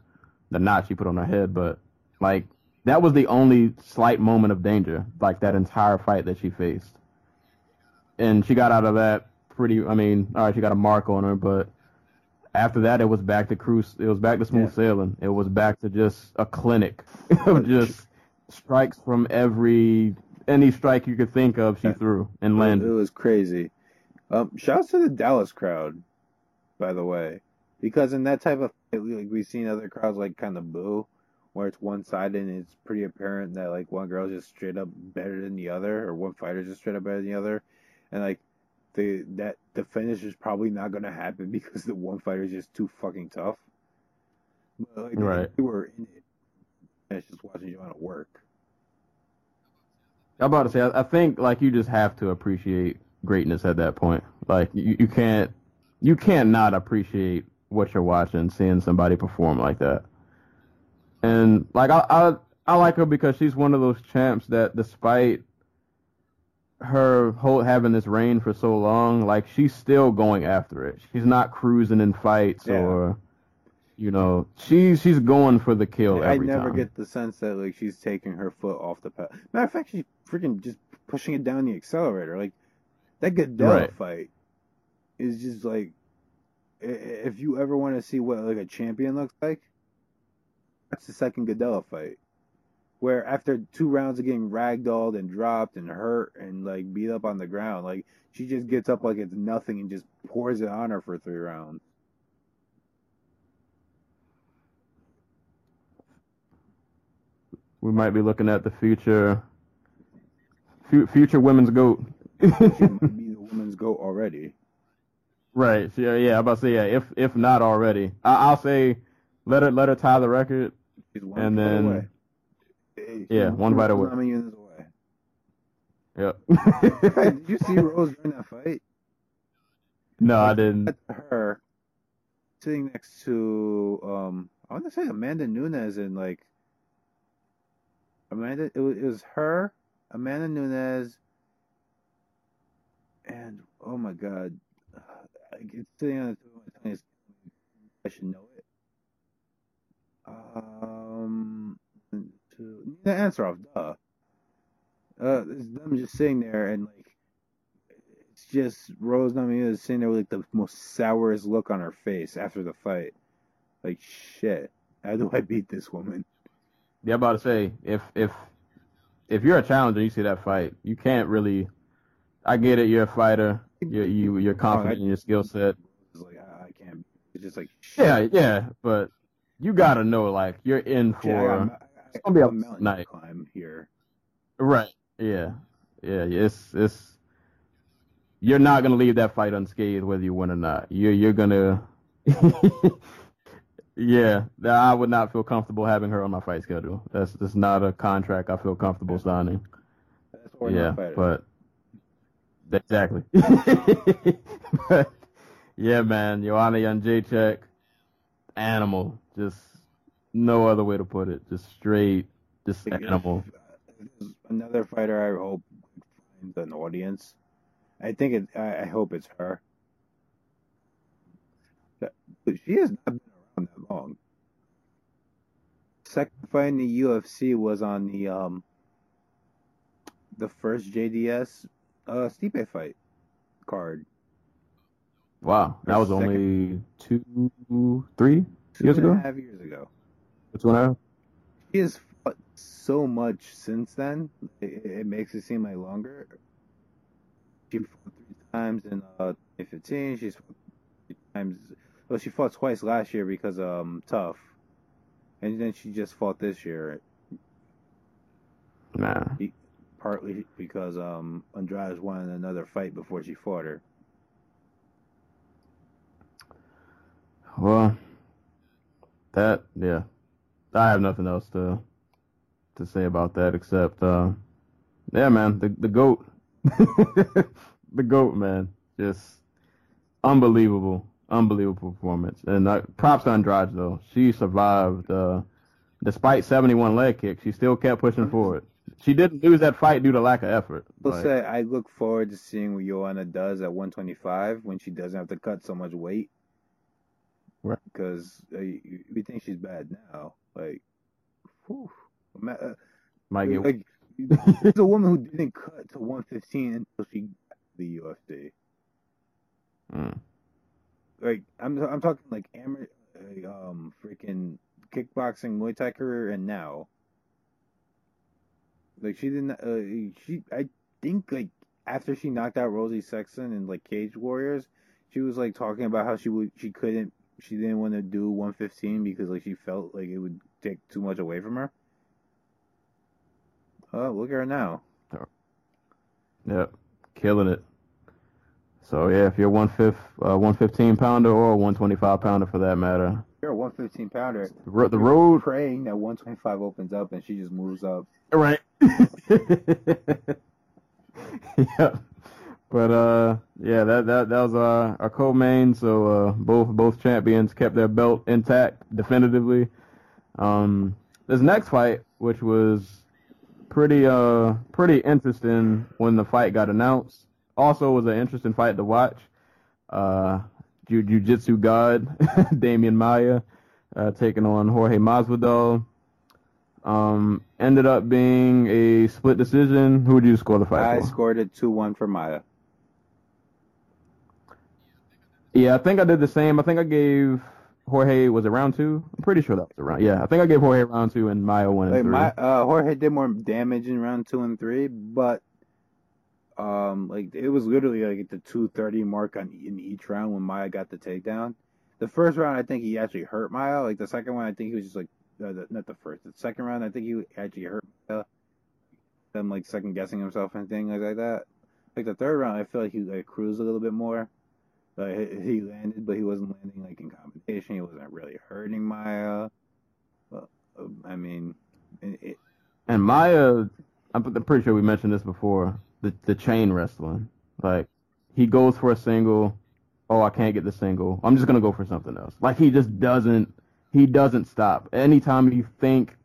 the knot she put on her head, but like that was the only slight moment of danger, like that entire fight that she faced, and she got out of that pretty. I mean, all right, she got a mark on her, but after that, it was back to cruise. It was back to smooth Yeah. sailing. It was back to just a clinic of just strikes from every any strike you could think of. She threw and landed. It was crazy. Um, shouts to the Dallas crowd, by the way, because in that type of fight, like we've seen other crowds like kind of boo, where it's one sided and it's pretty apparent that like one girl's just straight up better than the other, or one fighter's just straight up better than the other, and like the that the finish is probably not gonna happen because the one fighter is just too fucking tough. But like Right. they were in it, and it's just watching Joanna work. I'm about to say, I, I think like you just have to appreciate greatness at that point. Like you, you can't, you can't not appreciate what you're watching, seeing somebody perform like that. And like I, I, I like her because she's one of those champs that, despite her whole having this reign for so long, like she's still going after it. She's not cruising in fights Yeah. or, you know, she's she's going for the kill I never time. get the sense that like she's taking her foot off the pedal. Matter of fact, she's freaking just pushing it down the accelerator. Like that Gadelha Right. fight is just like if you ever want to see what like a champion looks like, that's the second Gadelha fight. Where after two rounds of getting ragdolled and dropped and hurt and like beat up on the ground, like she just gets up like it's nothing and just pours it on her for three rounds. we might be looking at the future fu- future women's goat. She might be the women's goat already. Right. So, yeah, yeah. I'm about to say yeah. If if not already, I, I'll say let her let her tie the record. She's one And then- away. Hey, yeah, one fight away. How many units away? Yep. Did you see Rose during that fight? no, I didn't. Her sitting next to um I want to say Amanda Nunes and like Amanda it was, it was her, Amanda Nunes and oh my god uh, it's sitting on the tip of my tongue. I should know it. Um to the answer off duh. Uh it's them just sitting there and like it's just Rose Namajunas is sitting there with like the most sourest look on her face after the fight. Like shit, how do I beat this woman? Yeah, I'm about to say if if if you're a challenger, you see that fight, you can't really. I get it. You're a fighter. You you you're oh, confident in your skill set. It's like I, I can't. It's just like shit. Yeah, yeah, but you gotta know like you're in for. got- I- it's gonna be a mountain night. climb here. Right. Yeah. Yeah. It's it's. You're not gonna leave that fight unscathed, whether you win or not. You're you're gonna. yeah, I would not feel comfortable having her on my fight schedule. That's that's not a contract I feel comfortable signing. That's yeah, but exactly. but yeah, man, Joanna Jędrzejczyk, animal. Just no other way to put it. Just straight, just animal. if- another fighter I hope finds an audience. I think it. I, I hope it's her. She has not been around that long. Second fight in the UFC was on the um the first JDS uh Stipe fight card. Wow, that was only two, three Two years and a ago. half years ago. And a half. She has fought so much since then. It, it makes it seem like longer. She fought three times in uh, 2015. She's fought three times. Well, she fought twice last year because um tough, and then she just fought this year Nah. Partly because um Andrade wanted another fight before she fought her. Well, that yeah, I have nothing else to to say about that except uh, yeah, man, the the goat, the goat, man, just unbelievable, unbelievable performance. And uh, props to Andrade though, she survived. Uh, despite 71 leg kicks, she still kept pushing forward. She didn't lose that fight due to lack of effort. Like, say I look forward to seeing what Joanna does at 125 when she doesn't have to cut so much weight. Right. Because uh, we think she's bad now. Like, whew, uh, might get like there's a woman who didn't cut to 115 until she got the UFC. Mm. Like I'm I'm talking like amateur, um, freaking kickboxing, Muay Thai career, and now. Like she didn't. Uh, she I think like after she knocked out Rosie Sexton and like Cage Warriors, she was like talking about how she would she couldn't she didn't want to do 115 because like she felt like it would take too much away from her. Oh, look at her now. Yep, killing it. So yeah, if you're one fifth, uh, one fifteen pounder or one twenty five pounder for that matter, You're a 115 pounder. the, ro- the road Praying that 125 opens up and she just moves up. Right. yeah. But uh yeah, that that that was our our co-main, so uh both both champions kept their belt intact definitively. Um this next fight, which was pretty uh pretty interesting when the fight got announced. Also was an interesting fight to watch. Uh Jiu Jiu-Jitsu god Demian Maia uh taking on Jorge Masvidal. Um, ended up being a split decision. Who would you score the fight I for? scored it 2 1 for Maia. yeah, I think I did the same. I think I gave Jorge was it round two? I'm pretty sure that was around. Yeah, I think I gave Jorge round two and Maia one and Like three. my uh, Jorge did more damage in round two and three, but um, like it was literally like at the two thirty mark on in each round when Maia got the takedown. The first round, I think he actually hurt Maia. Like the second one, I think he was just like uh, the, not the first. The second round, I think he actually hurt Maia. Them like second guessing himself and things like that. Like the third round, I feel like he like cruised a little bit more. Like he- landed, but he wasn't landing like in combination. He wasn't really hurting Maia. Well, uh, I mean, it, And Maia, I'm I'm pretty sure we mentioned this before. The the chain wrestling, like he goes for a single. Oh, I can't get the single. I'm just gonna go for something else. Like he just doesn't. He doesn't stop. Anytime you think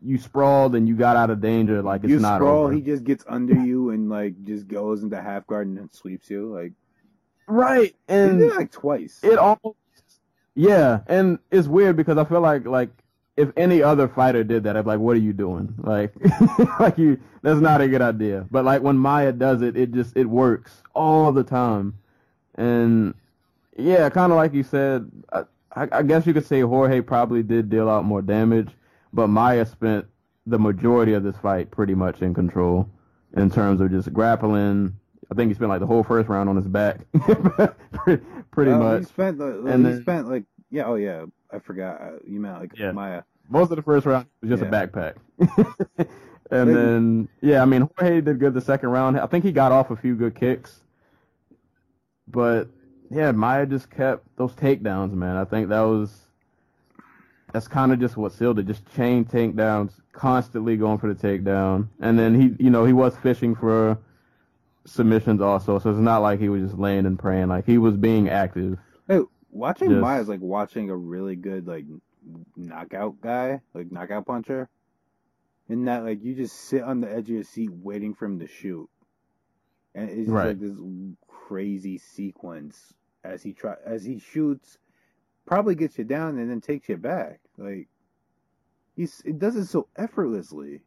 you sprawled and you got out of danger, like it's you not sprawl, over. he just gets under you and like just goes into half guard and then sweeps you. Like right, he and did it like twice. it almost yeah and it's weird because i feel like like if any other fighter did that i'd be like what are you doing like like you that's not a good idea but like when maia does it it just it works all the time and yeah kind of like you said I, I I guess you could say jorge probably did deal out more damage but maia spent the majority of this fight pretty much in control in terms of just grappling i think he spent like the whole first round on his back pretty, pretty Well, much He spent like, And he then- spent like yeah oh yeah I forgot uh, you meant like Yeah. Maia. most of the first round was just Yeah. a backpack. and Like- then yeah, I mean Jorge did good the second round. I think he got off a few good kicks. But yeah, Maia just kept those takedowns, man. I think that was that's kind of just what sealed it. Just chain takedowns, constantly going for the takedown. And then he, you know, he was fishing for submissions also. So it's not like he was just laying and praying. Like he was being active. Hey, watching Just- Maia is like watching a really good like knockout guy, like knockout puncher. In that like you just sit on the edge of your seat waiting for him to shoot, and it's just Right. like this crazy sequence as he try as he shoots, probably gets you down and then takes you back. Like he's it does it so effortlessly.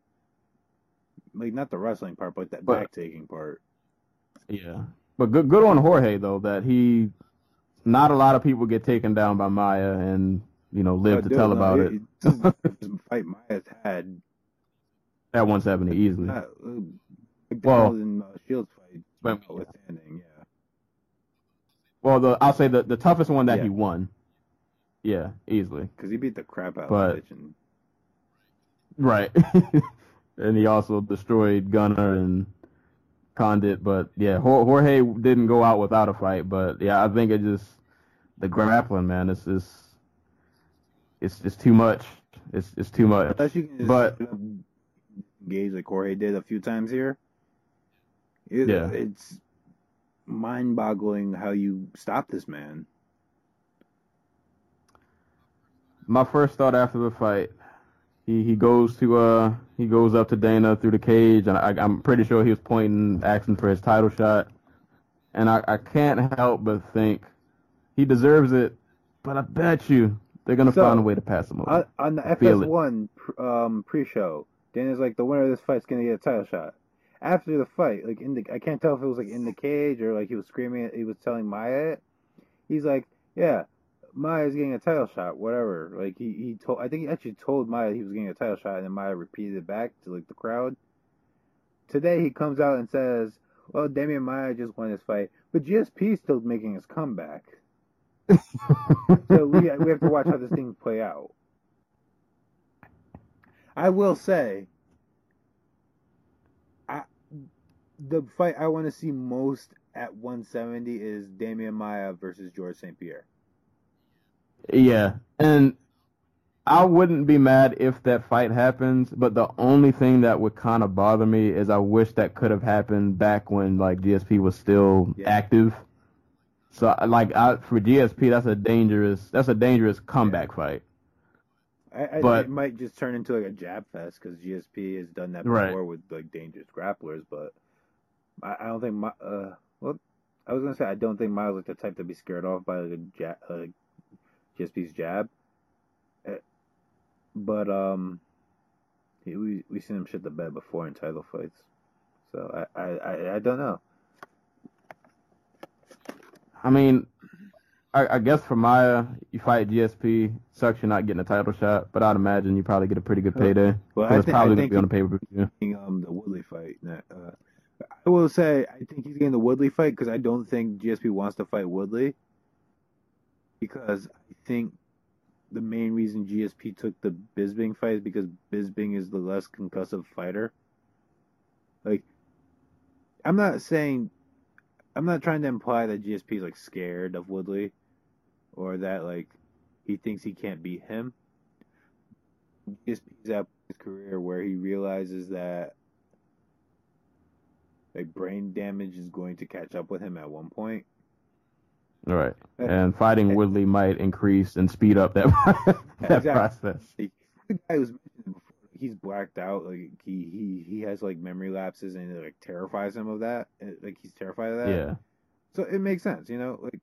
Like not the wrestling part, but that But- back taking part. Yeah. But good good on Jorge though that he not a lot of people get taken down by Maia and you know live But to tell no, about it- it This is the first fight Maia's had at 170 easily. Uh, Well- and uh, Shields fight, Well, notwithstanding, yeah. Well, the I'll say the the toughest one that Yeah. he won. Yeah, easily. Because he beat the crap out But- of bitch and Right. and he also destroyed Gunnar and Condit, but yeah, Jorge didn't go out without a fight, but yeah, I think it just the grappling, man, it's just it's just too much. It's it's too much. unless you can just But- straight up engage like Jorge did a few times here. It, Yeah. it's mind-boggling how you stop this man. my first thought after the fight, he he goes to uh he goes up to Dana through the cage, and I, I'm pretty sure he was pointing, asking for his title shot, and I I can't help but think he deserves it, but I bet you they're gonna So, find a way to pass him over. On, on the FS1 um, pre-show, Dana's like, the winner of this fight's gonna get a title shot. After the fight, like in the, I can't tell if it was like in the cage or like he was screaming, he was telling Maia it. He's like, yeah, Maia's getting a title shot, whatever. Like he, he told, I think he actually told Maia he was getting a title shot, and then Maia repeated it back to like the crowd. Today he comes out and says, well, Demian Maia just won his fight, but GSP's still making his comeback. so we we have to watch how this thing play out. I will say, I the fight I want to see most at 170 is Demian Maia versus George St. Pierre. Yeah, and I wouldn't be mad if that fight happens, but the only thing that would kind of bother me is I wish that could have happened back when like GSP was still Yeah. active. So like I, for GSP, that's a dangerous that's a dangerous comeback fight. I, I But- it might just turn into like a jab fest because GSP has done that Right. before with like dangerous grapplers, but I, I don't think my uh well I was gonna say I don't think Miles like the type to be scared off by like a jab, uh, GSP's jab, but um he, we we seen him shit the bed before in title fights, so I I, I, I don't know. I mean, I, I guess for Maia, you fight GSP, sucks you're not getting a title shot, but I'd imagine you probably get a pretty good payday. Well, I, it's probably I gonna think be on the pay per view. um the Woodley fight. Uh, I will say I think he's getting the Woodley fight because I don't think GSP wants to fight Woodley because I think the main reason GSP took the Bisping fight is because Bisping is the less concussive fighter. Like, I'm not saying, I'm not trying to imply that GSP is like scared of Woodley, or that like he thinks he can't beat him. GSP's at his career where he realizes that like brain damage is going to catch up with him at one point. All right. And fighting Woodley might increase and speed up that that Exactly. process. the guy was he's blacked out. Like he he he has like memory lapses, and it like terrifies him of that. Like he's terrified of that. Yeah. So it makes sense, you know. Like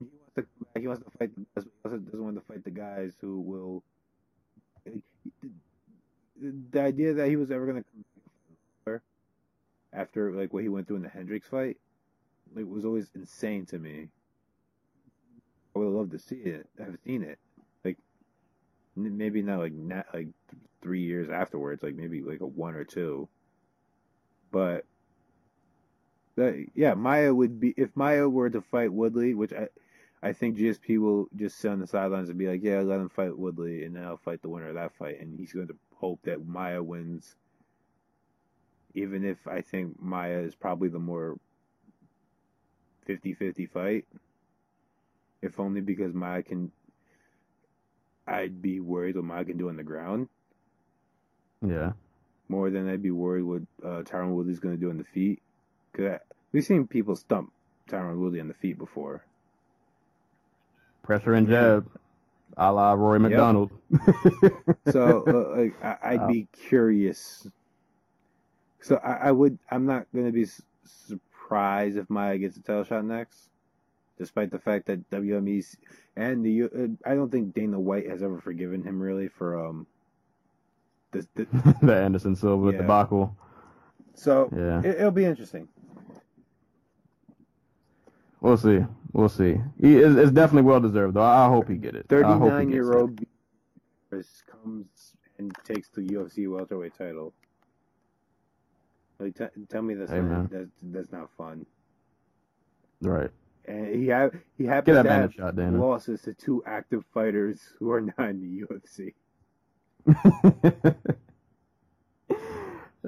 he wants to he wants to fight the best, but also doesn't want to fight the guys who will. like, The, the idea that he was ever gonna come back after like what he went through in the Hendricks fight, it was always insane to me. I would love to see it. I have seen it. Like maybe not like not like th- three years afterwards. Like maybe like a one or two. But that, yeah, Maia would be if Maia were to fight Woodley, which I I think GSP will just sit on the sidelines and be like, yeah, let him fight Woodley, and then I'll fight the winner of that fight, and he's going to hope that Maia wins. Even if I think Maia is probably the more 50-50 fight, if only because Maia can. I'd be worried what Maia can do on the ground Yeah. more than I'd be worried what uh, Tyron Woodley's going to do on the feet. Cause we've seen people stump Tyron Woodley on the feet before. Pressure and jab. A la Yep. MacDonald. So uh, like, I, I'd Wow. be curious. So I, I would. I'm not going to be s- surprised if Maia gets a title shot next, despite the fact that WME's and the U- uh, I don't think Dana White has ever forgiven him really for um. The, the, the Anderson Silva Yeah. debacle. so Yeah. it, it'll be interesting. We'll see. We'll see. He is it's definitely well deserved though. I hope he get it. I hope he 39 gets year old comes and takes the UFC welterweight title. Like, t- tell me that's Hey, not, that's that's not fun. Right. And he ha- he happens to have shot, losses to two active fighters who are not in the UFC.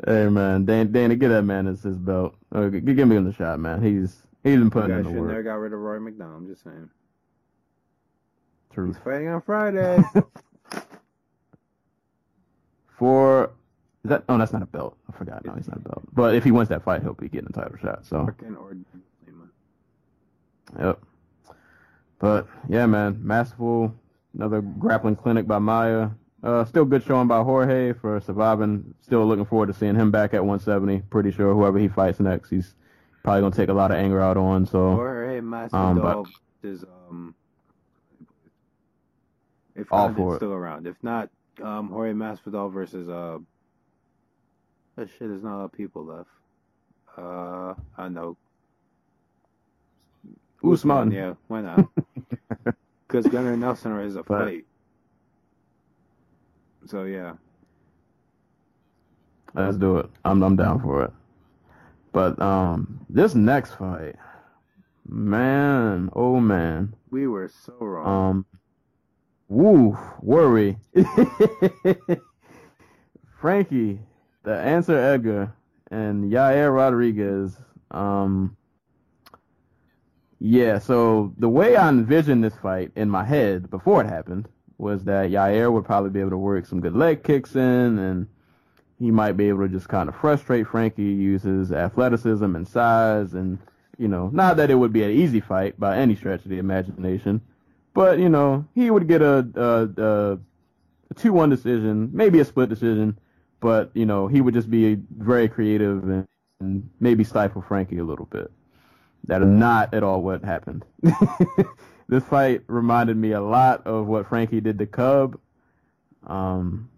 hey man, Dan, Dana, get that man his, his belt. Uh, give me him the shot, man. He's he's been putting in the should never got rid of Rory MacDonald. I'm just saying. Truth. He's fighting on Friday. For is that? Oh, that's not a belt. I forgot. No, he's not a belt. But if he wins that fight, he'll be getting a title shot. So, Fucking or Lima. yep. But yeah, man, masterful. Another grappling clinic by Maia. Uh, still good showing by Jorge for surviving. Still looking forward to seeing him back at 170. Pretty sure whoever he fights next, he's probably gonna take a lot of anger out on. So Jorge Masvidal Um, is um. If All for it. still around, if not, um, Jorge Masvidal versus uh. That shit, there's not a lot of people left. Uh, I know. Usman. yeah, why not? Because Gunnar Nelson is a But- fight. So yeah, Let's do it. I'm I'm down for it. But um, this next fight, man, oh man, we were so wrong. um, woo, worry. Frankie, the answer Edgar, and Yair Rodriguez. Um, yeah, so the way I envisioned this fight in my head before it happened was that Yair would probably be able to work some good leg kicks in, and he might be able to just kind of frustrate Frankie, use his athleticism and size, and you know, not that it would be an easy fight by any stretch of the imagination, but you know, he would get a, a, a, two-one decision, maybe a split decision, but you know, he would just be very creative and, and maybe stifle Frankie a little bit. That is not at all what happened. this fight reminded me a lot of what Frankie did to Cub. Um,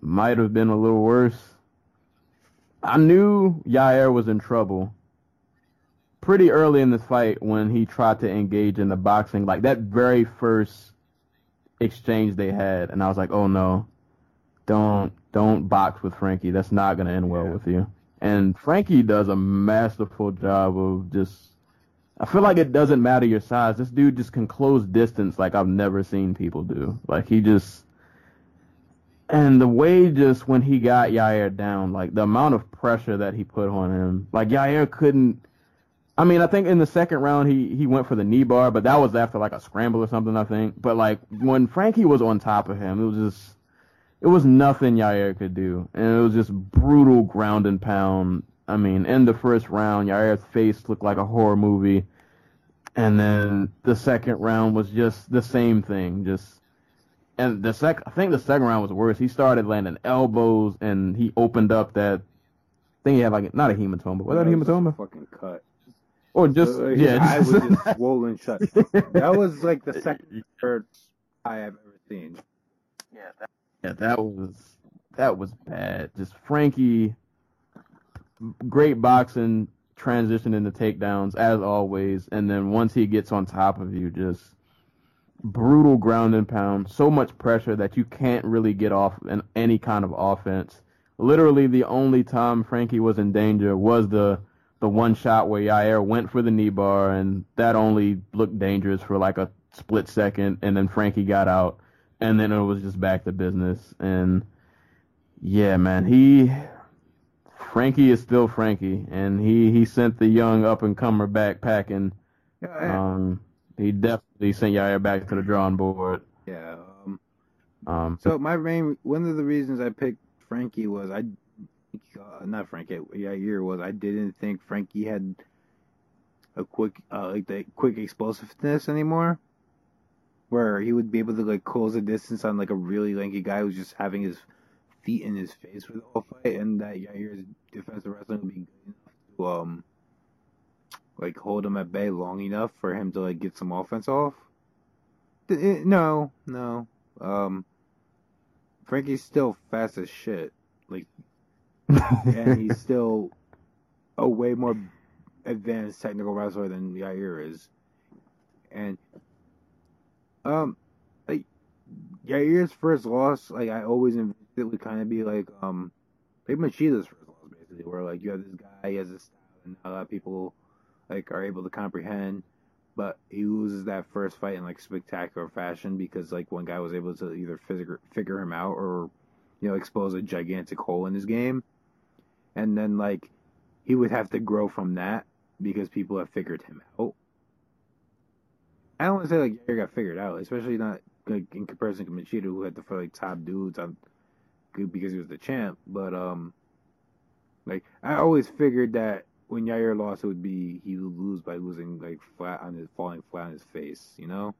might have been a little worse. I knew Yair was in trouble pretty early in this fight when he tried to engage in the boxing, like that very first exchange they had, and I was like, oh no, don't don't box with Frankie. That's not gonna end well Yeah. with you. And Frankie does a masterful job of just. I feel like it doesn't matter your size. This dude just can close distance like I've never seen people do. Like he just. And the way just when he got Yair down, like the amount of pressure that he put on him, like Yair couldn't. I mean, I think in the second round he he went for the knee bar, but that was after like a scramble or something, I think. But like when Frankie was on top of him, it was just it was nothing Yair could do, and it was just brutal ground and pound. I mean, in the first round, Yair's face looked like a horror movie, and then the second round was just the same thing, just. And the sec, I think the second round was worse. He started landing elbows, and he opened up that. thing. he had like not a hematoma, but was that a That was hematoma? Fucking cut. Or just Uh, his yeah, eye was just- just swollen shut. That was like the second, third eye I've ever seen. Yeah, that was that was bad. Just Frankie, great boxing, transition into takedowns as always, and then once he gets on top of you, just brutal ground and pound. So much pressure that you can't really get off in any kind of offense. Literally, the only time Frankie was in danger was the the one shot where Yair went for the knee bar, and that only looked dangerous for like a split second, and then Frankie got out and then it was just back to business. And yeah, man, he Frankie is still Frankie, and he he sent the young up and comer back packing. Um, he definitely sent Yair back to the drawing board. yeah. Um, Um, so my main one of the reasons I picked Frankie was I, uh, not Frankie, Yair was I didn't think Frankie had a quick uh, like the quick explosiveness anymore, where he would be able to like close the distance on like a really lanky guy who's just having his feet in his face for the whole fight, and that Yair's defensive wrestling would be good enough to um like hold him at bay long enough for him to like get some offense off. Eh, No, no. Um, Frankie's still fast as shit, like, and he's still a way more advanced technical wrestler than Yair is. And um, like Yair's first loss, like I always envisioned it would kind of be like um, like Machida's first loss, basically, where like you have this guy, he has this style, and a lot of people like are able to comprehend. But he loses that first fight in like spectacular fashion because like one guy was able to either figure figure him out or you know expose a gigantic hole in his game, and then like he would have to grow from that because people have figured him out. I don't want to say like Yair got figured out, especially not like in comparison to Machida, who had to fight like top dudes on good because he was the champ. But um, like I always figured that when Yair lost, it would be he would lose by losing like flat on his falling flat on his face. You know,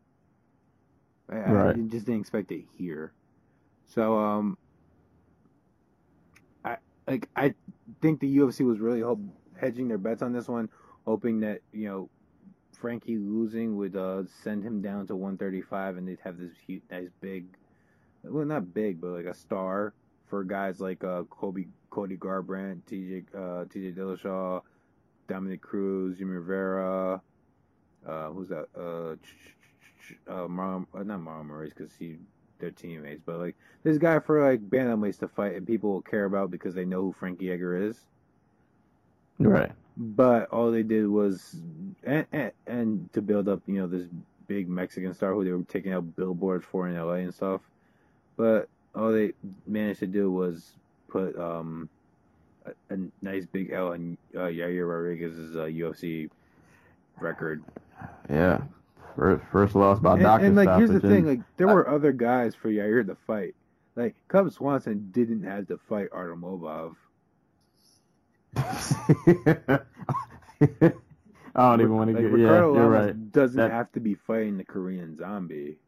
I, I just didn't expect it here. So um, I like I think the UFC was really hope, hedging their bets on this one, hoping that you know Frankie losing would uh, send him down to 135, and they'd have this huge, nice big, well not big, but like a star for guys like uh, Kobe, Cody Garbrandt, TJ, uh, TJ Dillashaw, Dominick Cruz, Jimmy Rivera, uh, who's that? Uh, uh, Marlon, uh, not Marlon Moraes because he they're teammates, but like this guy for like bantamweights to fight and people will care about because they know who Frankie Edgar is right. But all they did was and, and, and to build up you know this big mexican star who they were taking out billboards for in la and stuff but all they managed to do was put um a, a nice big L on uh, Yair Rodriguez's uh, UFC record. Yeah. First, first loss by And, doctor and like here's the thing, like there were other guys for Yair to fight. Like Cub Swanson didn't have to fight Artem Lobov. I don't even want to Like get. Ricardo yeah, you're Lamas right. doesn't That- have to be fighting the Korean Zombie.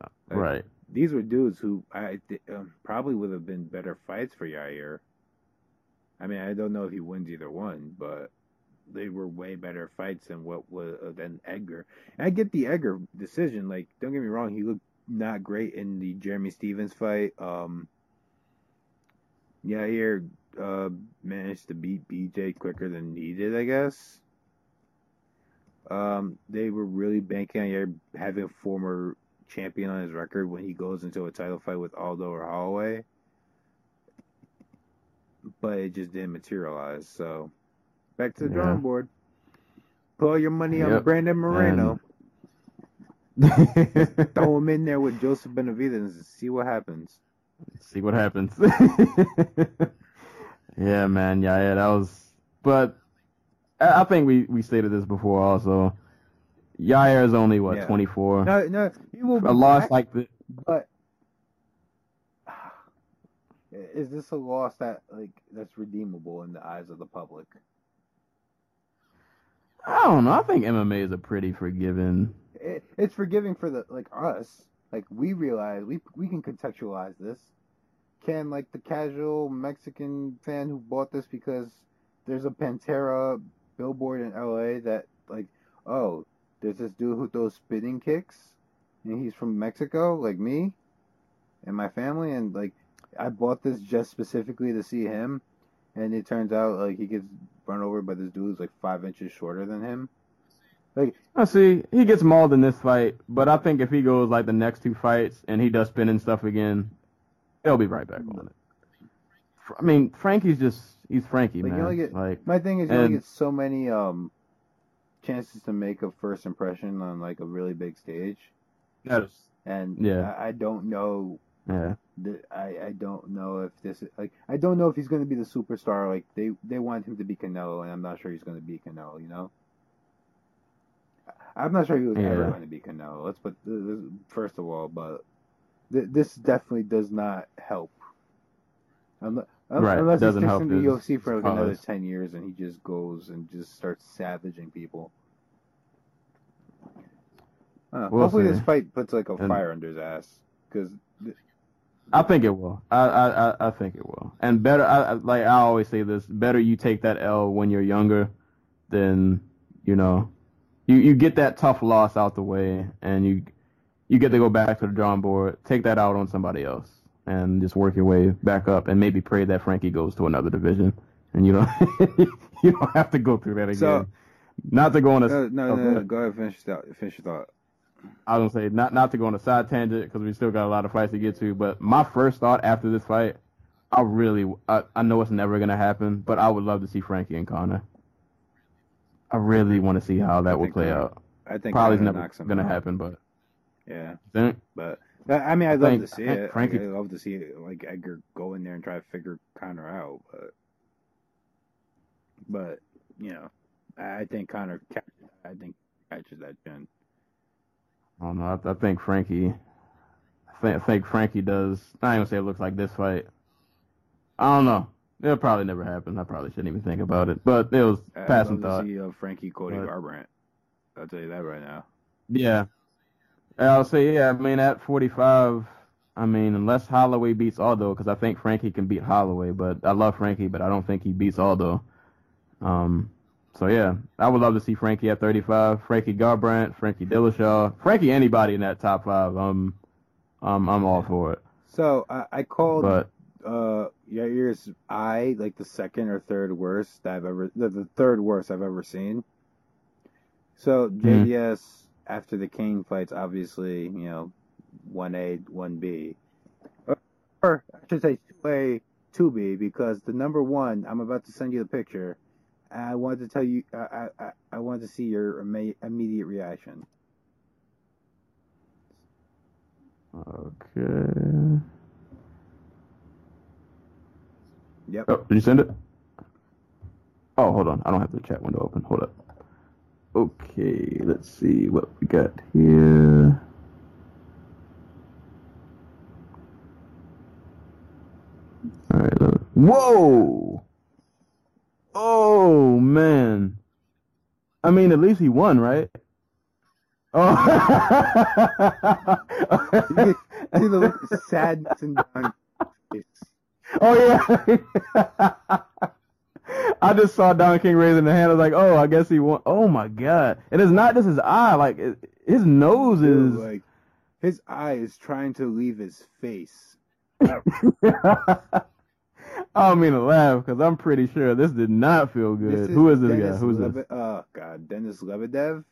Like, Right. These were dudes who I th- um, probably would have been better fights for Yair. I mean, I don't know if he wins either one, but they were way better fights than what was uh, than Edgar. And I get the Edgar decision. Like, don't get me wrong, he looked not great in the Jeremy Stephens fight. Um, Yair uh, managed to beat BJ quicker than he did, I guess. Um, they were really banking on Yair having a former champion on his record when he goes into a title fight with Aldo or Holloway. But it just didn't materialize. So back to the Yeah. drawing board. Put all your money on Yep. Brandon Moreno. Throw him in there with Joseph Benavidez and see what happens. See what happens. yeah, man. Yeah, yeah. That was. But I I think we we stated this before also. Yair is only what Yeah. 24. No, no, he will be a loss back, like the but is this a loss that like that's redeemable in the eyes of the public? I don't know. I think MMA is a pretty forgiving. it, it's forgiving for the like us. Like we realize we we can contextualize this. Can like the casual Mexican fan who bought this because there's a Pantera billboard in LA that like oh there's this dude who throws spinning kicks and he's from Mexico like me and my family and like I bought this just specifically to see him and it turns out like he gets run over by this dude who's like five inches shorter than him. Like I see he gets mauled in this fight, but I think if he goes like the next two fights and he does spinning stuff again, he'll be right back on it. I mean, Frankie's just he's Frankie, Like, you man. only get- like My thing is, you only get so many um chances to make a first impression on like a really big stage, that is, and Yeah. I, I don't know. yeah. that I I don't know if this is like I don't know if he's going to be the superstar. Like they they want him to be Canelo, and I'm not sure he's going to be Canelo. You know. I'm not sure he was ever going to be Canelo. Let's put this, first of all, but th- this definitely does not help. Unless, Right, unless he doesn't sticks help in the UFC for like another ten years and he just goes and just starts savaging people. Uh, We'll hopefully, see. this fight puts like a And- fire under his ass because I think it will. I, I I think it will. And better, I, I- like I always say this: better you take that L when you're younger, than you know, you you get that tough loss out the way, and you you get to go back to the drawing board, take that out on somebody else, and just work your way back up, and maybe pray that Frankie goes to another division, and you don't you don't have to go through that again. So- not to go on a no, no, no, go no, ahead. Go ahead, finish that. Finish your thought. I was gonna say not not to go on a side tangent because we still got a lot of fights to get to. But my first thought after this fight, I really I, I know it's never gonna happen, but I would love to see Frankie and Connor. I really want to see how that I will play Connor- out. I think Probably Connor never gonna out. happen, but Yeah, think but I mean, I'd love think- to see I it. Frankie- Like, I'd love to see it, like Edgar go in there and try to figure Connor out, but but you know, I I think Connor. catches- I think catches that chin. I don't know. I, I think Frankie. I think, I think Frankie does. I ain't gonna say it looks like this fight. I don't know. It'll probably never happen. I probably shouldn't even think about it. But it was I'd passing love thought. to see uh, Frankie Cody But- Garbrandt. I'll tell you that right now. Yeah. I'll say, yeah, I mean, at 45, I mean, unless Holloway beats Aldo, because I think Frankie can beat Holloway, but I love Frankie, but I don't think he beats Aldo. Um, so, yeah, I would love to see Frankie at 35, Frankie Garbrandt, Frankie Dillashaw, Frankie anybody in that top five. Um, um, I'm all for it. So I, I called But, uh Yair's I like the second or third worst that I've ever the, the third worst I've ever seen. So. JDS after the Cain fights, obviously, you know, one A, one B, or I should say two A, two B, because the number one I'm about to send you the picture. I wanted to tell you, I I, I- I wanted to see your immediate reaction. okay. Yep. Oh, did you send it? Oh, hold on. I don't have the chat window open. Hold up. Okay, let's see what we got here. All right. Look. Whoa! Oh man. I mean, at least he won, right? Oh. See the look of sadness face. Oh yeah. I just saw Don King raising the hand. I was like, oh, I guess he won. Oh my god! And it's not just his eye. Like it, his nose Dude, is. like his eye is trying to leave his face. I don't mean to laugh because I'm pretty sure this did not feel good. This Who is this Denis guy? Who's Lebe- this? Oh God, Denis Lebedev.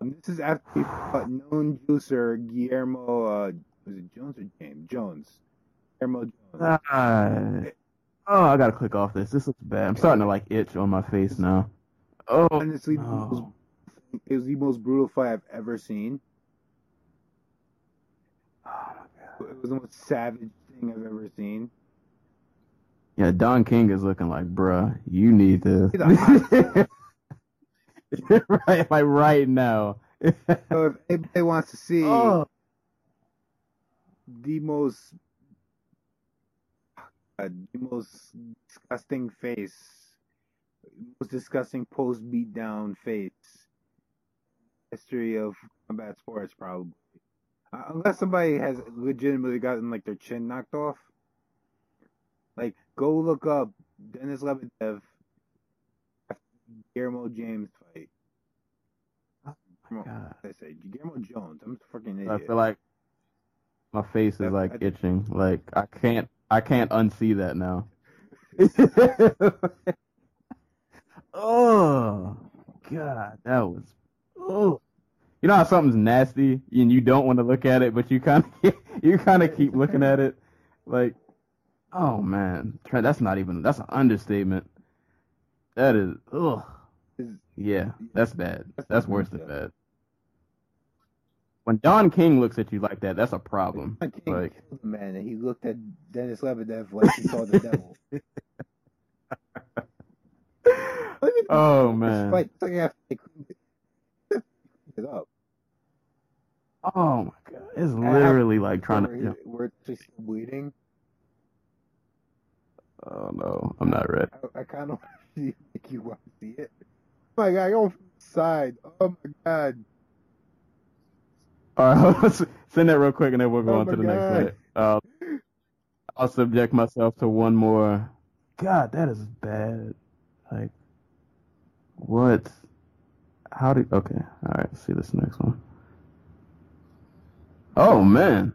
Um, this is after he known juicer Guillermo. Uh, was it Jones or James Jones? Guillermo Jones. Ah. Oh, I gotta click off this. This looks bad. I'm starting to like itch on my face now. Oh, Honestly, the most- no. it was the most brutal fight I've ever seen. Oh, my god, It was the most savage thing I've ever seen. Yeah, Don King is looking like, bruh, you need to. See the right, like right now. So if anybody wants to see oh, the most the most disgusting face, most disgusting post beat down face history of combat sports, probably. Uh, unless somebody has legitimately gotten like their chin knocked off. Like, go look up Denis Lebedev after Guillermo James fight. Guillermo, I say Guillermo Jones. I'm a freaking I feel like my face is like I- itching. Like I can't, I can't unsee that now. oh God, that was. Oh, you know how something's nasty and you don't want to look at it, but you kind of, you kind of keep looking at it, like, oh man, that's not even. That's an understatement. That is. Is- Yeah, that's bad. That's worse than bad. When Don King looks at you like that, that's a problem. Don King Like, killed the man, and he looked at Denis Lebedev like he saw the devil. oh man. fight, it's like after they cleaned it- it up. Oh my god. It's literally like trying to. Where, Yeah. he- where just bleeding. Oh no, I'm not ready. I, I kind of want to see you want to see it. Oh my god, go side. Oh my god. All right, let's send that real quick, and then we'll go Oh on to my the next God. fight. Uh, I'll subject myself to one more. God, that is bad. Like, what? How do? Okay, all right. Let's see this next one. Oh man.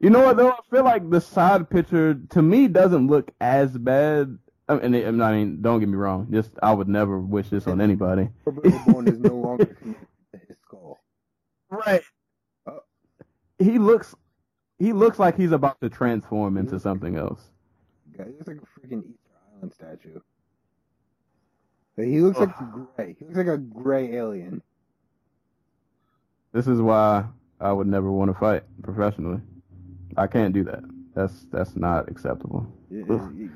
You know what though? I feel like the side picture to me doesn't look as bad. I mean, I mean, don't get me wrong. Just I would never wish this on anybody. Orbital bone is no longer connected to his skull. Right. Uh, he looks he looks like he's about to transform into something else. He looks like a freaking Easter Island statue. Like, He looks like gray. He looks like a gray alien. This is why I would never want to fight professionally. I can't do that. That's that's not acceptable. You,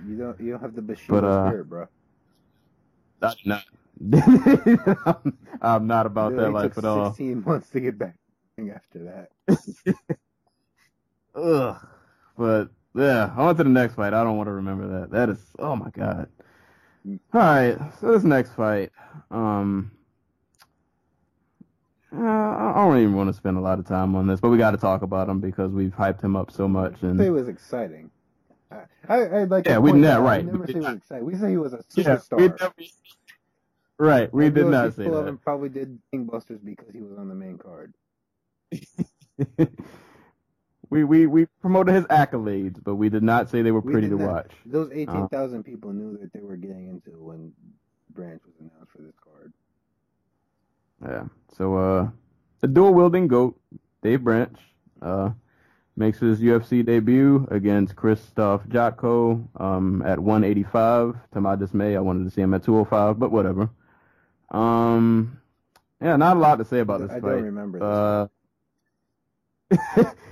you, don't you don't have the Bashir But, uh, spirit, bro. That's not. I'm not about that life at all. 16 months to get back after that. Ugh. But yeah, on to the next fight. I don't want to remember that. That is oh my god. All right, so this next fight, um, uh, I don't even want to spend a lot of time on this, but we got to talk about him because we've hyped him up so much. And it was exciting. I, I, like Yeah, we- yeah, right. We never say he was exciting. We say he was a superstar. never- right, we did not say that. probably did Gangbusters because he was on the main card. we we we promoted his accolades, but we did not say they were We pretty did to not. watch. Those 18,000 people knew that they were getting into when Branch was announced for this card. Yeah. So uh the dual wielding goat, Dave Branch, uh makes his UFC debut against Christoph Jotko um at 185. To my dismay, I wanted to see him at 205, but whatever. Um yeah, not a lot to say about this I fight. I don't remember this. Uh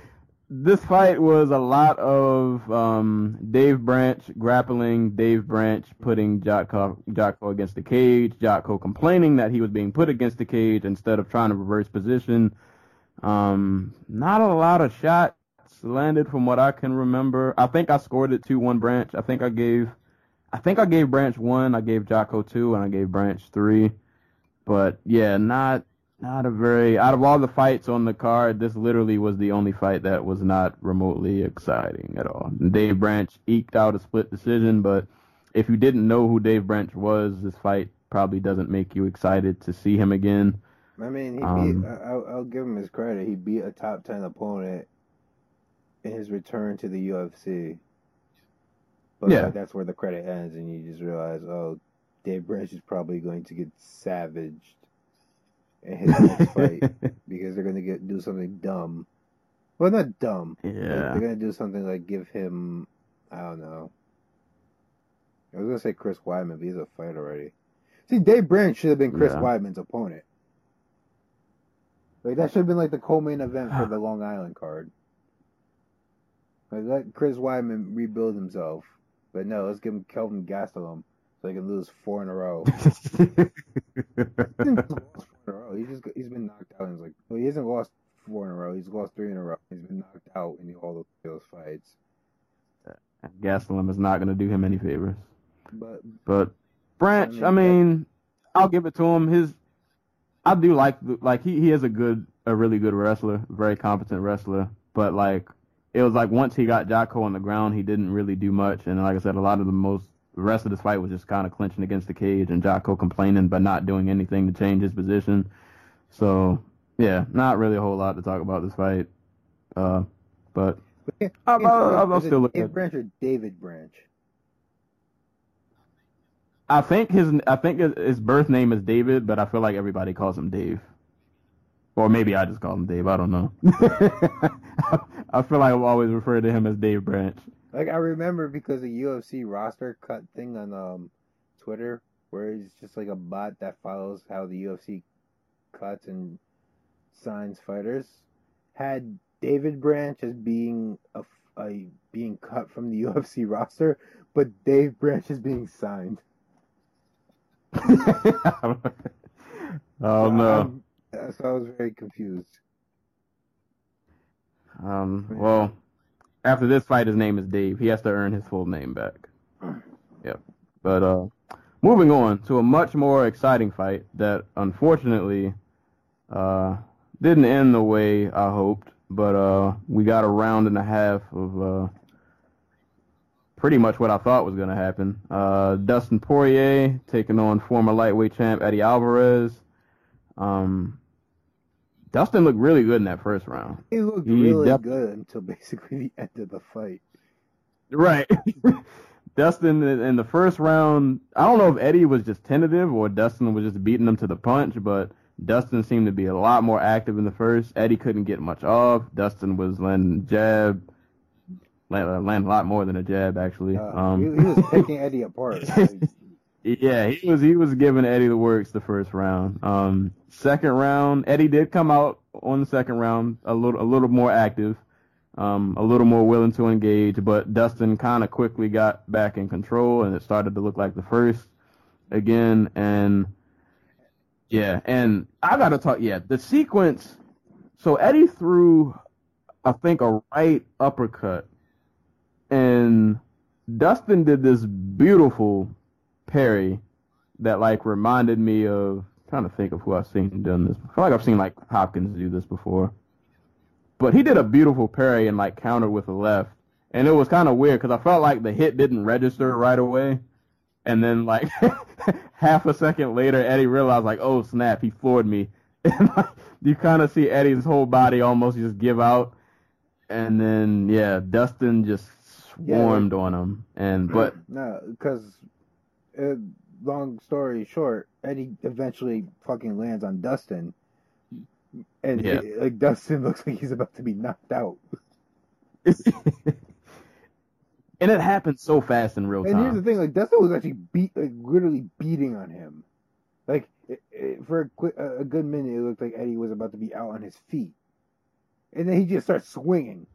this fight was a lot of um, Dave Branch grappling, Dave Branch putting Jotko, Jotko against the cage, Jotko complaining that he was being put against the cage instead of trying to reverse position. Um, not a lot of shots landed from what I can remember. I think I scored it 2-1 Branch. I think I gave I think I gave Branch 1, I gave Jotko 2, and I gave Branch 3. But yeah, not not a very out of all the fights on the card, this literally was the only fight that was not remotely exciting at all. Dave Branch eked out a split decision, but if you didn't know who Dave Branch was, this fight probably doesn't make you excited to see him again. I mean, he Um, beat. I- I'll, I'll give him his credit. He beat a top ten opponent in his return to the UFC. But Yeah. like, that's where the credit ends, and you just realize, oh, Dave Branch is probably going to get savaged in his next fight because they're going to get do something dumb. Well, not dumb. yeah. They're going to do something like give him. I don't know. I was going to say Chris Weidman, but he's a fight already. See, Dave Branch should have been Chris Yeah. Weidman's opponent. Like that should have been like the co-main event for the Long Island card. Like let Chris Weidman rebuild himself, but no, let's give him Kelvin Gastelum so could lose four in a row. He hasn't lost four in a row. He just he's been knocked out. And he's like, well, he hasn't lost four in a row. He's lost three in a row. He's been knocked out in all of those fights. Gastelum is not going to do him any favors. But But Branch, I I mean, mean, I'll give it to him. His, I do like the- like he he is a good, a really good wrestler, very competent wrestler. But like it was like once he got Jotko on the ground, he didn't really do much. And like I said, a lot of the most the rest of this fight was just kind of clinching against the cage and Jotko complaining but not doing anything to change his position. So yeah, not really a whole lot to talk about this fight. Uh, but I'll is it still look Dave at. Branch or David Branch. I think his I think his, his birth name is David, but I feel like everybody calls him Dave. Or maybe I just call him Dave. I don't know. I feel like I've always referred to him as Dave Branch. Like I remember because the UFC roster cut thing on um Twitter where it's just like a bot that follows how the UFC cuts and signs fighters had David Branch as being a, a being cut from the UFC roster, but Dave Branch is being signed. oh no. Um, so I was very confused. Um. Well, after this fight, his name is Dave. He has to earn his full name back. Yep. But uh, moving on to a much more exciting fight that unfortunately uh didn't end the way I hoped. But uh, we got a round and a half of uh pretty much what I thought was going to happen. Uh, Dustin Poirier taking on former lightweight champ Eddie Alvarez. Um, Dustin looked really good in that first round. He looked He really def- good until basically the end of the fight. Right. Dustin in the first round, I don't know if Eddie was just tentative or Dustin was just beating him to the punch, but Dustin seemed to be a lot more active in the first. Eddie couldn't get much off. Dustin was landing jab, land, land a lot more than a jab actually. Uh, um, he, he was picking Eddie apart. Like, Yeah, he was he was giving Eddie the works the first round. Um, second round, Eddie did come out on the second round a little a little more active, um, a little more willing to engage, but Dustin kind of quickly got back in control, and it started to look like the first again. And yeah, and I gotta talk. Yeah, the sequence. So Eddie threw, I think, a right uppercut, and Dustin did this beautiful parry that like reminded me of trying to think of who I've seen done this. I feel like I've seen like Hopkins do this before. But he did a beautiful parry and like countered with a left. And it was kind of weird because I felt like the hit didn't register right away. And then like half a second later, Eddie realized like, oh snap, he floored me. And like, you kind of see Eddie's whole body almost just give out. And then yeah, Dustin just Yeah, swarmed on him. And but no, because uh, long story short, Eddie eventually fucking lands on Dustin, and Yeah. it- like Dustin looks like he's about to be knocked out. and it happened so fast in real time. And here's the thing: like Dustin was actually beat, like literally beating on him. Like it, it, for a, quick, a good minute, it looked like Eddie was about to be out on his feet, and then he just starts swinging.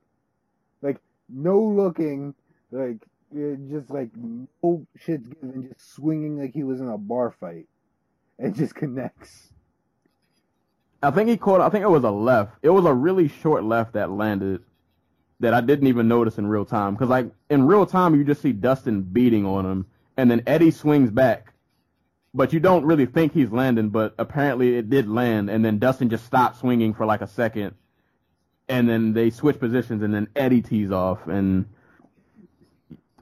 like no looking, like just like no shit's given, just swinging like he was in a bar fight. and just connects. I think he caught. I think it was a left. It was a really short left that landed that I didn't even notice in real time. Because like in real time, you just see Dustin beating on him, and then Eddie swings back, but you don't really think he's landing. But apparently it did land, and then Dustin just stopped swinging for like a second, and then they switch positions, and then Eddie tees off, and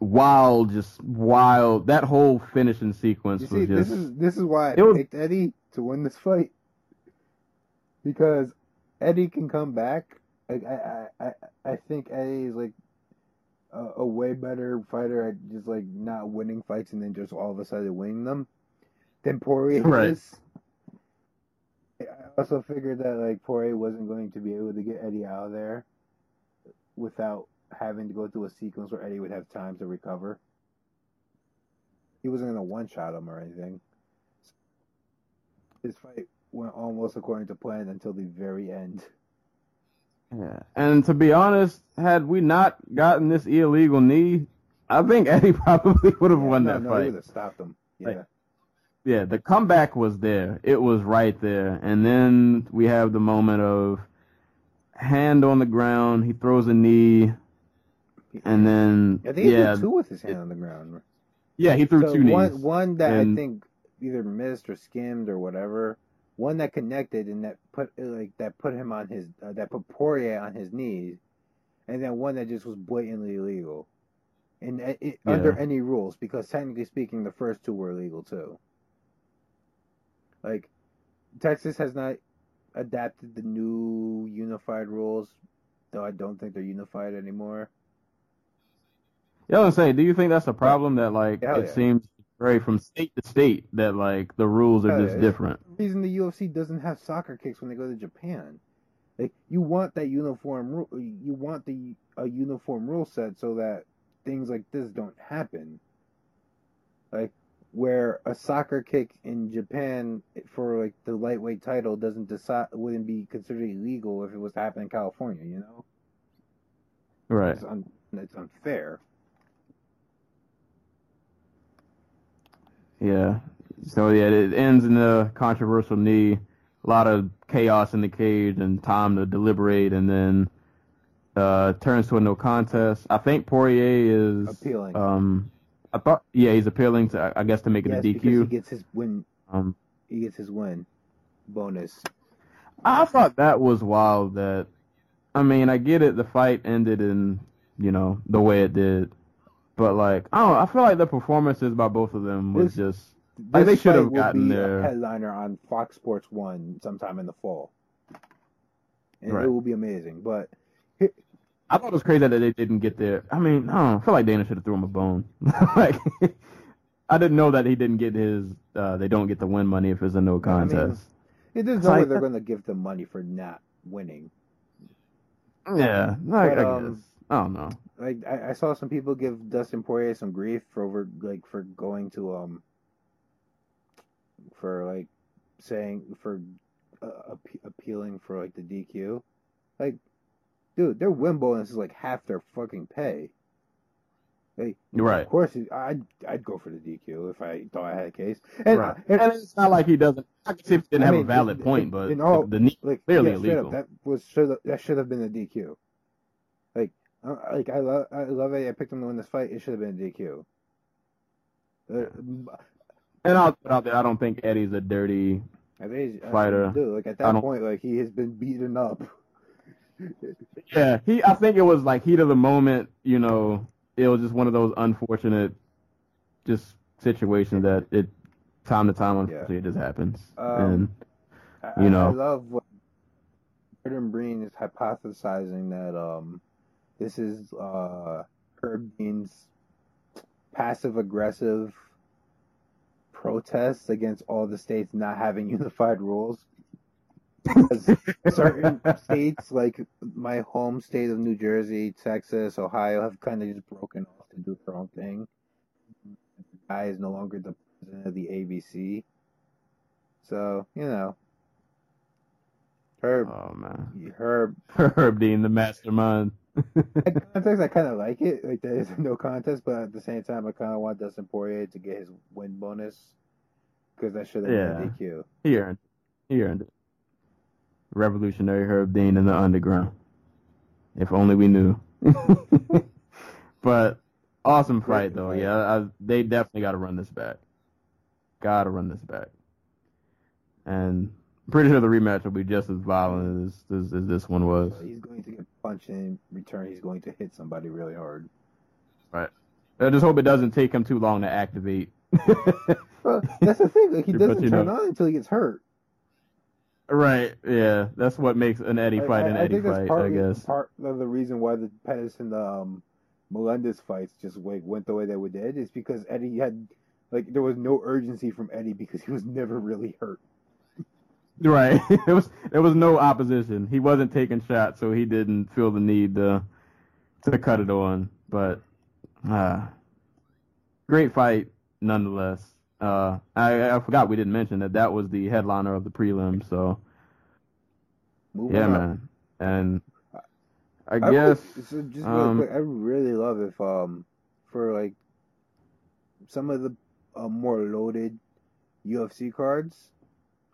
wild, just wild. That whole finishing sequence You was just. this is this is why I It was- picked Eddie to win this fight because Eddie can come back. Like I, I, I, I think Eddie is like a, a way better fighter at just like not winning fights and then just all of a sudden winning them than Poirier Right. is. I also figured that like Poirier wasn't going to be able to get Eddie out of there without having to go through a sequence where Eddie would have time to recover. He wasn't gonna one shot him or anything. His fight went almost according to plan until the very end. Yeah. And to be honest, had we not gotten this illegal knee, I think Eddie probably would have won no, that no, he fight. would have stopped him. Yeah. Like, Yeah, the comeback was there. It was right there. And then we have the moment of hand on the ground. He throws a knee, and then I think he yeah, did two with his hand on the ground. yeah, he threw So two one, knees. one that And- I think either missed or skimmed or whatever. One that connected and that put like that put him on his uh, that put Poirier on his knees, and then one that just was blatantly illegal, and it, it, Yeah. under any rules because technically speaking, the first two were illegal too. Like Texas has not adapted the new unified rules, though I don't think they're unified anymore. Yeah, I was saying, do you think that's a problem that like Hell it yeah. seems vary from state to state that like the rules are Hell just yeah. different? the reason the UFC doesn't have soccer kicks when they go to Japan. Like you want that uniform rule, you want the a uniform rule set so that things like this don't happen. Like where a soccer kick in Japan for like the lightweight title doesn't decide wouldn't be considered illegal if it was to happen in California, you know? Right. It's, un- it's unfair. Yeah. So yeah, it ends in a controversial knee. A lot of chaos in the cage and time to deliberate, and then uh, turns to a no contest. I think Poirier is Appealing. Um, I thought yeah, he's appealing to I guess to make it yes, a because he DQ. gets his win Um, he gets his win bonus. I thought that was wild. That I mean, I get it. The fight ended in you know the way it did, but like I don't. know, I feel like the performances by both of them was This- just Like, they should have gotten their- a headliner on Fox Sports One sometime in the fall, and Right. it will be amazing. But I thought it was crazy that they didn't get there. I mean, I don't know, I feel like Dana should have threw him a bone. like, I didn't know that he didn't get his. Uh, they don't get the win money if it's a no I mean, contest. it is no way like- they're going to give them money for not winning. yeah, I, but, I um, guess. I don't know. Like I, I saw some people give Dustin Poirier some grief for over like for going to um for like saying for uh, appe- appealing for like the DQ. Like, dude, their win bonus is like half their fucking pay. Like, Right. Of course, I'd I'd go for the DQ if I thought I had a case. And, right. and, And it's not like he doesn't. I can see if he didn't I have mean, a valid in- point, in- but in all- the, the knee like clearly yeah, illegal. Up, that was should that should have been a DQ. Like, like I love I love it. I picked him to win this fight. It should have been a DQ. Uh, and I'll put out there. I don't think Eddie's a dirty. I think he's- I- Fighter. dude, like at that point, like he has been beaten up. Yeah, he. I think it was like heat of the moment. You know, it was just one of those unfortunate, just situations that it time to time unfortunately it just happens. Um, and I, You know. I love what Jordan Breen is hypothesizing that um this is uh Herb Dean's passive aggressive protests against all the states not having unified rules. Because certain states, like my home state of New Jersey, Texas, Ohio, have kind of just broken off to do their own thing. The guy is no longer the president of the ABC. So, you know, Herb, Oh man, Herb. Herb Dean, the mastermind. In context, I kind of like it. Like there is no contest, but at the same time, I kind of want Dustin Poirier to get his win bonus because that should have Yeah. been a DQ. He earned, it. he earned it. Revolutionary Herb Dean in the underground. If only we knew. but awesome fight though. Yeah, I, they definitely got to run this back. Got to run this back. And pretty sure the rematch will be just as violent as, as, as this one was. He's going to get punched and in return. He's going to hit somebody really hard. Right. I just hope it doesn't take him too long to activate. Well, that's the thing. Like he doesn't turn know- on until he gets hurt. right. Yeah. That's what makes an Eddie fight I, an I, I Eddie fight, I guess. part of the reason why the Pettis and the um, Melendez fights just like went the way they did is because Eddie had like there was no urgency from Eddie because he was never really hurt. Right. There was there was no opposition. He wasn't taking shots, so he didn't feel the need to to cut it on. But uh great fight nonetheless. Uh I I forgot we didn't mention that that was the headliner of the prelim, so Moving yeah, on. man. And I I guess would, so just really um, quick, I really love if um for like some of the uh, more loaded UFC cards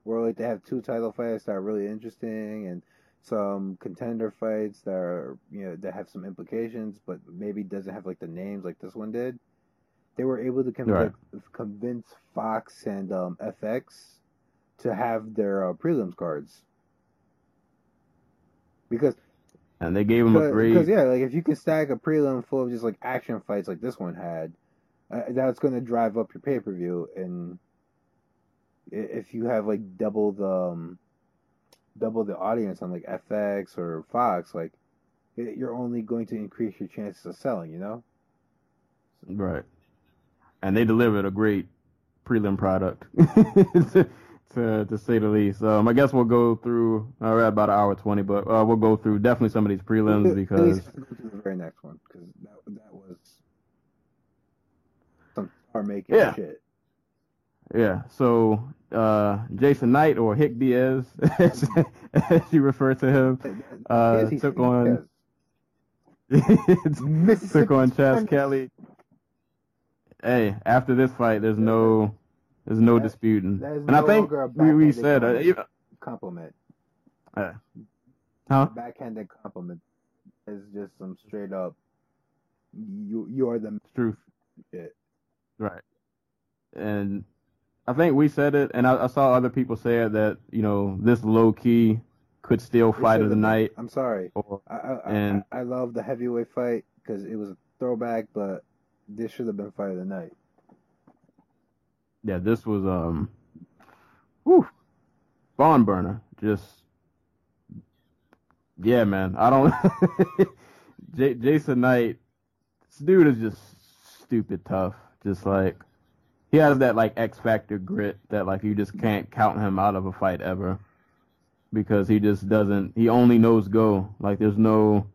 where like they have two title fights that are really interesting and some contender fights that are you know that have some implications but maybe doesn't have like the names like this one did. They were able to Right. convince Fox and um, FX to have their uh, prelims cards because and they gave them a because, yeah, like if you can stack a prelim full of just like action fights like this one had, uh, that's going to drive up your pay per view. And if you have like double the um, double the audience on like FX or Fox, like it, you're only going to increase your chances of selling. You know? Right. And they delivered a great prelim product, to, to to say the least. Um, I guess we'll go through. Uh, we're at about an hour twenty, but uh, we'll go through definitely some of these prelims because the very next one because that that was some star making Yeah. shit. Yeah. So uh, Jason Knight or Hick Diaz, as, as you refer to him, uh, took on took on Chas Skelly. Hey, after this fight, there's no there's no That- disputing, that and I think we, we said uh, comment. even- compliment. huh? backhanded compliment is just some straight up. You you are the truth. shit. Right. And I think we said it, and I, I saw other people say it that you know this low key could still fight of the night. I'm sorry. Or I I, And- I I love the heavyweight fight because it was a throwback, but this should have been fight of the night. yeah, this was um, whew, barn burner. Just yeah, man. I don't. J- Jason Knight, this dude is just stupid tough. Just like he has that like X Factor grit that like you just can't count him out of a fight ever because he just doesn't. He only knows go. Like there's no.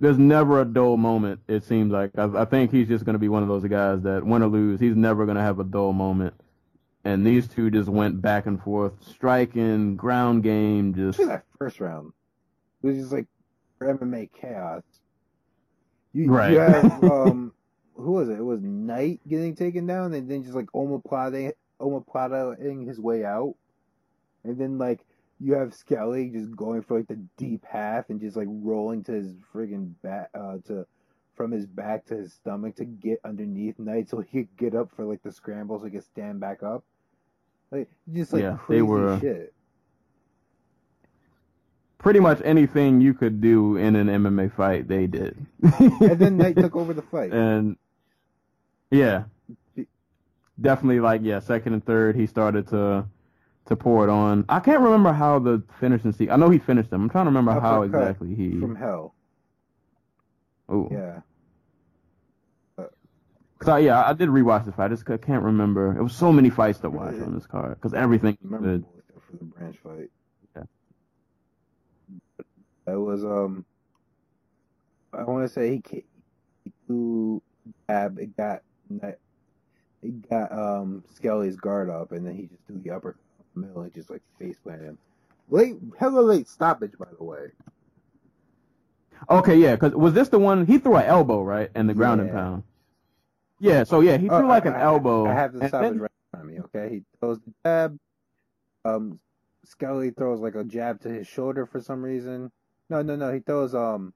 There's never a dull moment. It seems like I, I think he's just going to be one of those guys that win or lose, he's never going to have a dull moment. And these two just went back and forth, striking, ground game, just Especially that first round. It was just like MMA chaos. You, Right. you have um who was it? It was Knight getting taken down and then just like omoplata omoplataing his way out. And then like you have Skelly just going for like the deep half and just like rolling to his friggin' back uh to from his back to his stomach to get underneath Knight so he could get up for like the scramble so he could stand back up. Like just like Yeah, they crazy were- shit. pretty much anything you could do in an MMA fight, they did. And then Knight took over the fight. and yeah, definitely like yeah, second and third, he started to to pour it on. I can't remember how the finishing sequence. I know he finished them. I'm trying to remember how exactly he. from hell. Oh, Yeah. Cause I, yeah, I did rewatch this fight. I just can't remember. It was so many fights to watch on this card because everything was good. memorable except for the branch fight. Yeah. That was um. I want to say he he threw jab. It got net- it got um Skelly's guard up, and then he just threw the upper middle and just like face planted him. late, hella late stoppage, by the way. Okay, yeah, because was this the one he threw an elbow right and the ground and pound? Yeah, so yeah, he threw Oh, like I- an I- elbow. I have the stoppage then- right in front of me. Okay, he throws the jab. Um, Skelly throws like a jab to his shoulder for some reason. No, no, no. He throws um,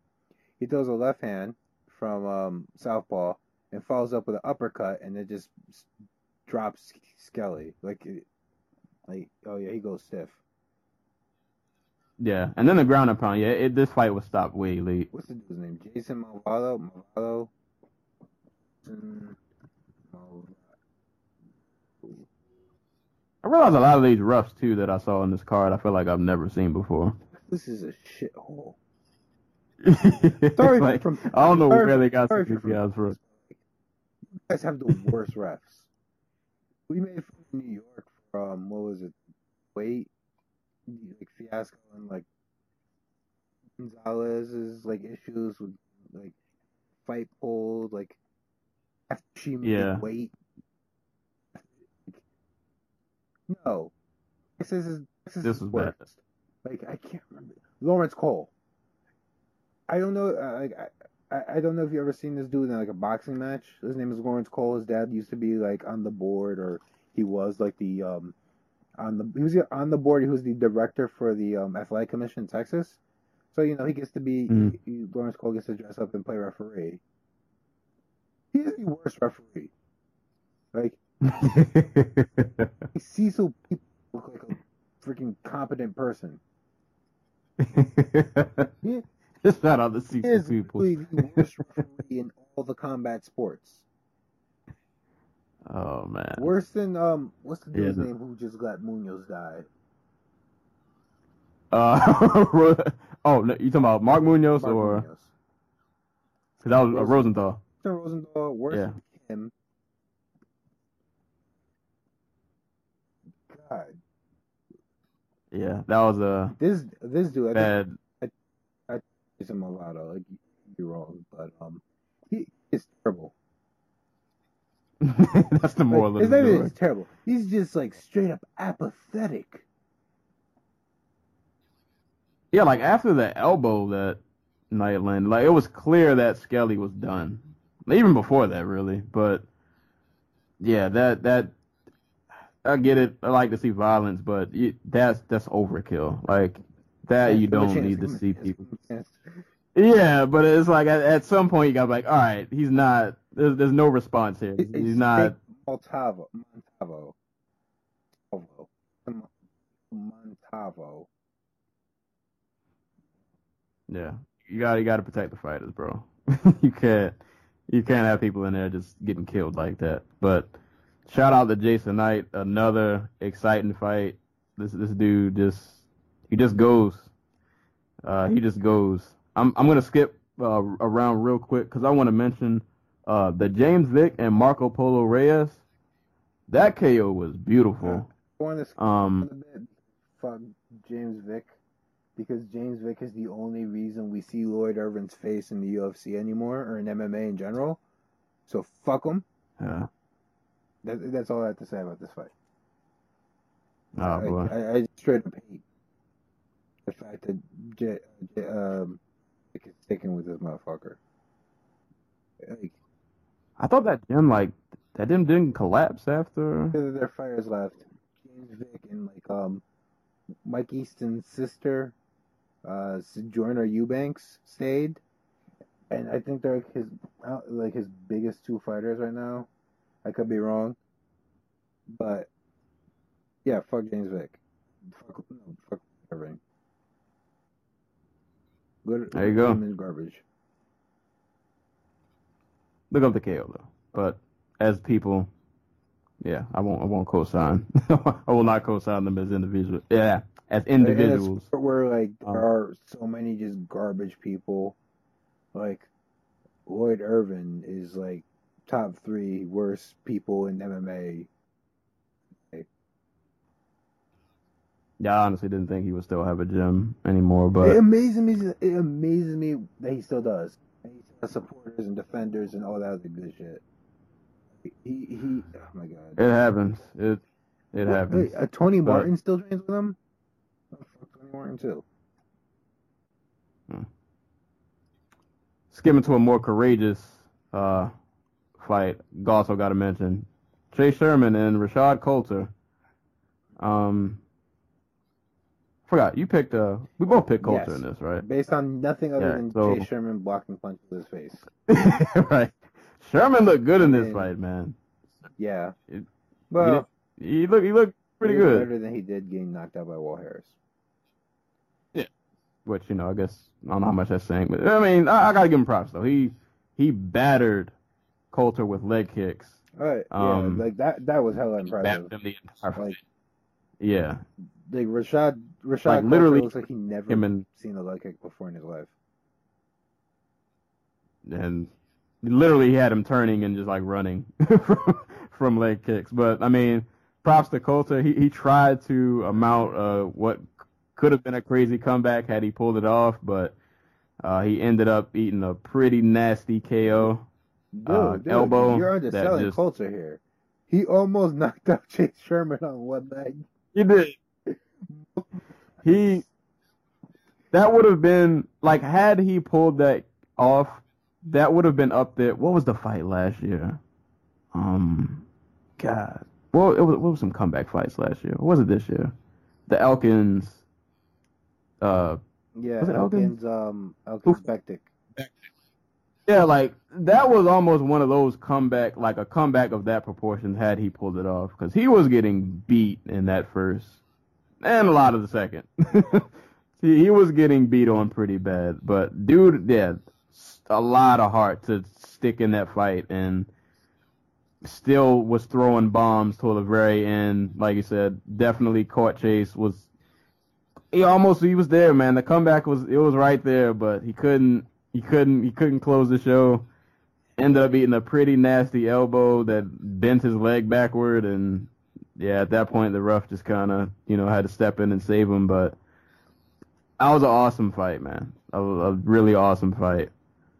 he throws a left hand from um southpaw and follows up with an uppercut, and it just drops Skelly like, like oh yeah, he goes stiff. Yeah, and then the ground and pound. Yeah, it, this fight was stopped way late. What's the dude's name? Jason Malvado. Malvado. I realized a lot of these roughs too that I saw in this card. I feel like I've never seen before. This is a shithole. Sorry, Sorry from- I don't know where they got some of these from- guys from. You guys have the worst refs. We made fun of New York from what was it? Wait, like fiasco and like Gonzalez's like issues with like fight pulled like after she made Yeah. weight. No, Texas is Texas This is was worse. bad. Like I can't remember Laurence Cole. I don't know. Uh, like I, I, I don't know if you ever seen this dude in like a boxing match. His name is Laurence Cole. His dad used to be like on the board, or he was like the um on the he was on the board. He was the director for the um athletic commission in Texas. So you know he gets to be Mm. he, Laurence Cole gets to dress up and play referee. He's the worst referee. Like Cecil Peoples look like a freaking competent person. He Just shout on the he Cecil is people. literally the worst referee in all the combat sports. Oh man. Worse than um, what's the Yeah, dude's the- name who just got Munoz die? Uh, oh, no, you talking about Mark Munoz Mark or Munoz. because that was uh, Rosen- Rosenthal? Rosenthal, worse Yeah. than him. God, Yeah, that was a this this dude, I think bad. A Movado. Like you're wrong, but um, he is terrible. That's the moral Like, of his the name story. is terrible. He's just like straight up apathetic. Yeah, like after the elbow that Knight landed, like it was clear that Skelly was done. Even before that, really. But yeah, that that I get it. I like to see violence, but you, that's that's overkill. Like that, you him a don't need to see people. give him a chance. Yeah, but it's like at, at some point you got to be like, all right, he's not. There's, there's no response here. It- He's not. Montavo. Montavo. Montavo. Montavo. Yeah, you got you got to protect the fighters, bro. you can't you can't have people in there just getting killed like that. But shout out to Jason Knight, another exciting fight. This this dude just he just goes. Uh, he just goes. I'm I'm gonna skip uh, around real quick because I want to mention uh, the James Vick and Marco Polo Reyes. That KO was beautiful. I want to skip Um. Fuck James Vick. Because James Vick is the only reason we see Lloyd Irvin's face in the UFC anymore, or in MMA in general. So fuck him. yeah. That, that's all I have to say about this fight. Oh I, boy. I, I straight up hate the fact that J, J, um, Vick is sticking with this motherfucker. Like, I thought that gym like that gym didn't collapse after. Their fires left. James Vick and like um Mike Easton's sister, uh Sojourner Eubanks stayed. And I think they're like his like his biggest two fighters right now. I could be wrong. But yeah, fuck James Vick. Fuck no, fuck everything. Good, There you go. garbage. Look up the KO though. But as people, yeah, I won't. I won't co-sign. I will not co-sign them as individuals. Yeah, as In individuals. where like Um, there are so many just garbage people, like Lloyd Irvin is like top three worst people in MMA. Yeah, I honestly didn't think he would still have a gym anymore. but it amazes me. It amazes me that he still does. He still has supporters and defenders and all that other good shit. He he. Oh my god. it happens. It it happens. wait, uh, Tony But- Martin still trains with him. Fuck Tony Orton too. skipping to a more courageous uh, fight, also got to mention Chase Sherman and Rashad Coulter. Um, forgot you picked uh, we both picked Coulter Yes. in this, right? Based on nothing other Yeah, than so- Jay Sherman blocking punches to his face. right. Sherman looked good in this And- fight, man. Yeah. It- well, He looked he looked pretty he good. Better than he did getting knocked out by Walt Harris. Yeah. Which you know, I guess I don't know how much that's saying, but I mean, I, I gotta give him props though. He he battered Coulter with leg kicks. All right. Um, yeah, like that. That was hella impressive. Battered him the entire fight. Like, Yeah, like Rashad. Rashad Like, literally looks like he never him and seen a leg kick before in his life. and literally he had him turning and just like running from, from leg kicks. But I mean, props to Coulter. He he tried to amount uh what could have been a crazy comeback had he pulled it off, but uh, he ended up eating a pretty nasty KO. Dude, Uh, dude, elbow You're underselling just- Coulter here. He almost knocked out Chase Sherman on one leg. He did. He that would have been like had he pulled that off, that would have been up there. What was the fight last year? Um, God, well, it was what was some comeback fights last year? What was it this year? The Elkins. Uh, Yeah, Was it Elkins? Elkins, um, Elkins Bektic. yeah, like that was almost one of those comeback, like a comeback of that proportion had he pulled it off, because he was getting beat in that first and a lot of the second. he, he was getting beat on pretty bad, but dude, yeah, a lot of heart to stick in that fight and still was throwing bombs till the very end. Like you said, definitely caught Chase was. He almost he was there, man. The comeback was it was right there, but he couldn't he couldn't he couldn't close the show. Ended up eating a pretty nasty elbow that bent his leg backward, and yeah, at that point the ref just kind of you know had to step in and save him. But that was an awesome fight, man. A, a really awesome fight.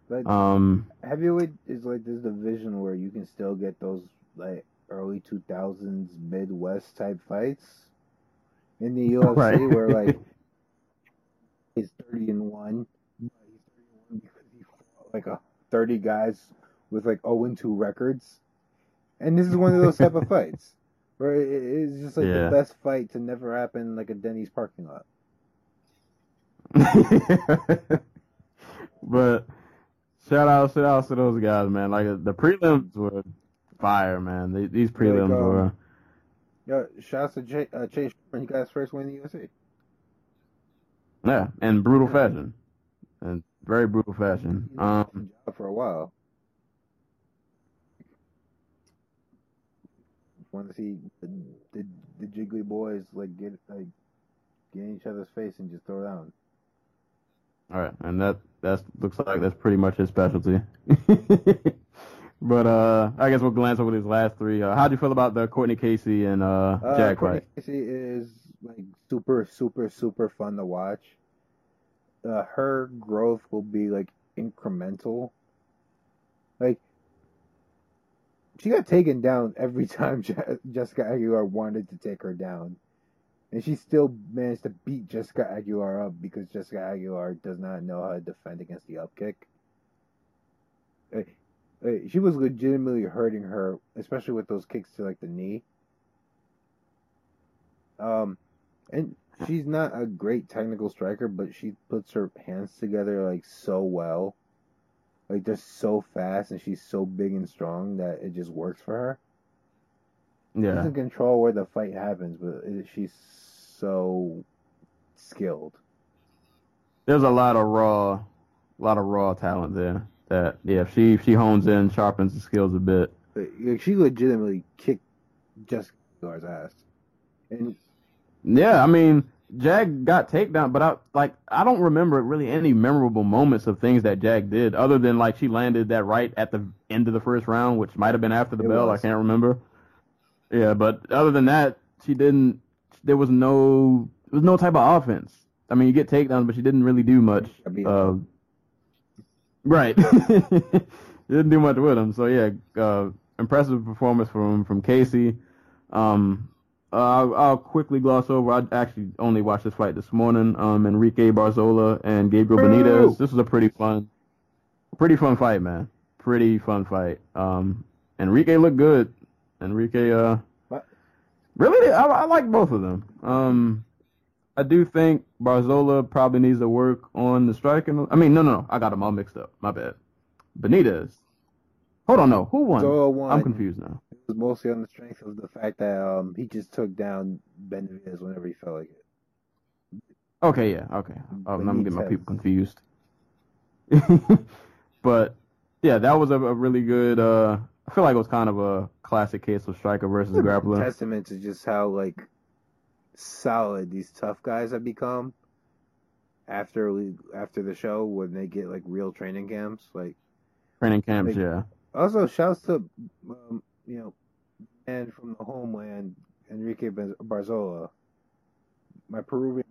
Like, Um, heavyweight is like this division where you can still get those like early 2000s Midwest type fights in the UFC Right. where like he's 30 and 1 but he's 31 because he fought like a 30 guys with like 0 and 2 records and this is one of those type of fights where it's just like Yeah. the best fight to never happen like a Denny's parking lot but shout out, shout out to those guys, man. Like the prelims were fire, man. They, these prelims were. Yo, shouts to Jay, uh, Chase. He got his first win in the UFC. Yeah, in brutal fashion, and very brutal fashion. Um, for a while. Want to see the, the the Jiggly boys like get like get in each other's face and just throw down. all right, and that that looks like that's pretty much his specialty. but uh, I guess we'll glance over these last three. Uh, how do you feel about the Cortney Casey and uh, Uh, Jack Courtney fight? Casey is like super super super fun to watch. Uh, her growth will be like incremental. Like she got taken down every time Je- Jessica Aguilar wanted to take her down, and she still managed to beat Jessica Aguilar up because Jessica Aguilar does not know how to defend against the up kick. Like, like, she was legitimately hurting her, especially with those kicks to like the knee. Um, and she's not a great technical striker, but she puts her hands together like so well. Like they're so fast and she's so big and strong that it just works for her. She Yeah, doesn't control where the fight happens, but it, she's so skilled. there's a lot of raw, a lot of raw talent there. That yeah, if she if she hones in, sharpens the skills a bit. Like, she legitimately kicked Jessica Aguilar's ass. And Yeah, I mean, Jag got takedown, but I like I don't remember really any memorable moments of things that Jag did, other than like she landed that right at the end of the first round, which might have been after the It bell. was. I can't remember. Yeah, but other than that, she didn't. There was no. There was no type of offense. I mean, you get takedowns, but she didn't really do much. Uh, right. didn't do much with him. So yeah, uh, impressive performance from from Casey. Um, uh, I'll, I'll quickly gloss over. I actually only watched this fight this morning. Um, Enrique Barzola and Gabriel Benitez. This was a pretty fun, pretty fun fight, man. Pretty fun fight. Um, Enrique looked good. Enrique, uh, What? really, I, I like both of them. Um, I do think Barzola probably needs to work on the striking. I mean, no, no, no. I got them all mixed up. My bad. Benitez. Hold on, no. Who won? Zola won. I'm confused now. Was mostly on the strength of the fact that um he just took down Benavidez whenever he felt like it. Okay, yeah, okay. Oh, I'm getting my people confused. but yeah, that was a, a really good. uh I feel like it was kind of a classic case of striker versus grappler. Testament to just how like solid these tough guys have become after we after the show when they get like real training camps. Like Training camps, Like- yeah. also shouts to um, you know man from the homeland Enrique Barzola, my Peruvian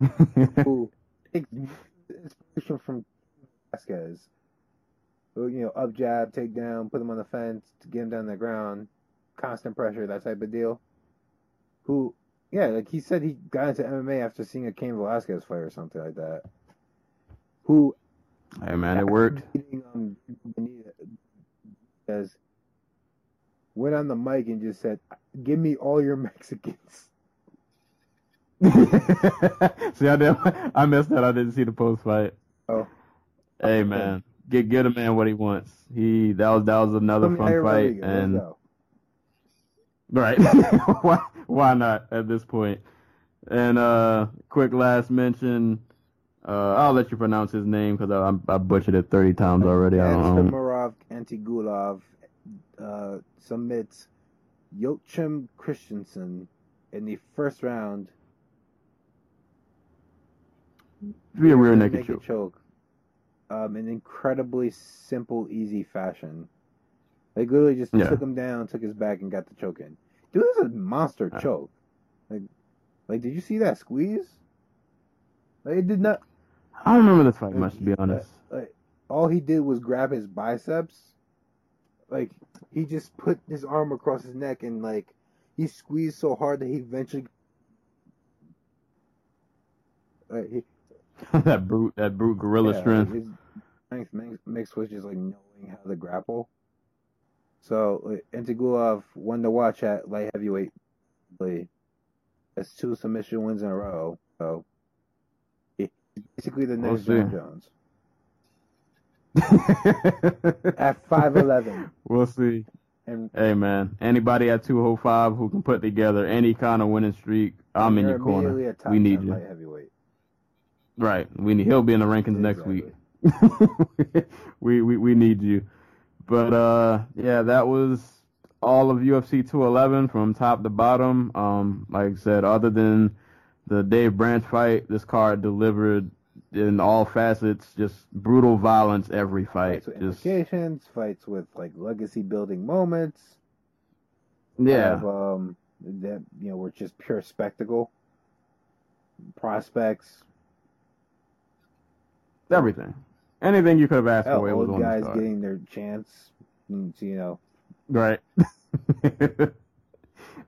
who takes inspiration from Vasquez. Who, you know, up jab, take down, put him on the fence to get him down the ground, constant pressure, that type of deal. Who, yeah, like he said he got into MMA after seeing a Cain Velasquez fight or something like that. Who, hey man, it worked. beating, um, Went on the mic and just said, "Give me all your Mexicans." see, I did. I missed that. I didn't see the post fight. Oh. Hey man, get get a man what he wants. He that was that was another Let me fun fight, and. Right. why, why not at this point? And uh, quick last mention. Uh, I'll let you pronounce his name because I, I butchered it 30 times already. I don't Antigulov uh, submits Joachim Christensen in the first round. Be a rear naked, naked choke. choke. Um, in incredibly simple, easy fashion. They literally just Yeah. took him down, took his back, and got the choke in. Dude, this is a monster Yeah. choke. Like, like, did you see that squeeze? Like, it did not. I don't remember this fight much, to be honest. All he did was grab his biceps. Like he just put his arm across his neck and like he squeezed so hard that he eventually. Like, he, that brute, that brute gorilla yeah, strength. His strength mix, mixed with just like knowing how to grapple. So like, Antigulov won to watch at light heavyweight. That's two submission wins in a row. So he's basically the We'll next Jon. Jones at five eleven. we'll see. And Hey man, anybody at 205 who can put together any kind of winning streak, I'm in your corner. immediately a top We need you. heavyweight. Right. We need. He'll be in the rankings next week. we, we we need you. But uh, yeah, that was all of UFC 211 from top to bottom. Um, like I said, other than the Dave Branch fight, this card delivered in all facets, just brutal violence every fight. Fights with Just implications, fights with like legacy building moments. yeah, Have, um, that you know were just pure spectacle. Prospects, everything. Anything you could have asked for, old guys getting their chance. You know, Right. and,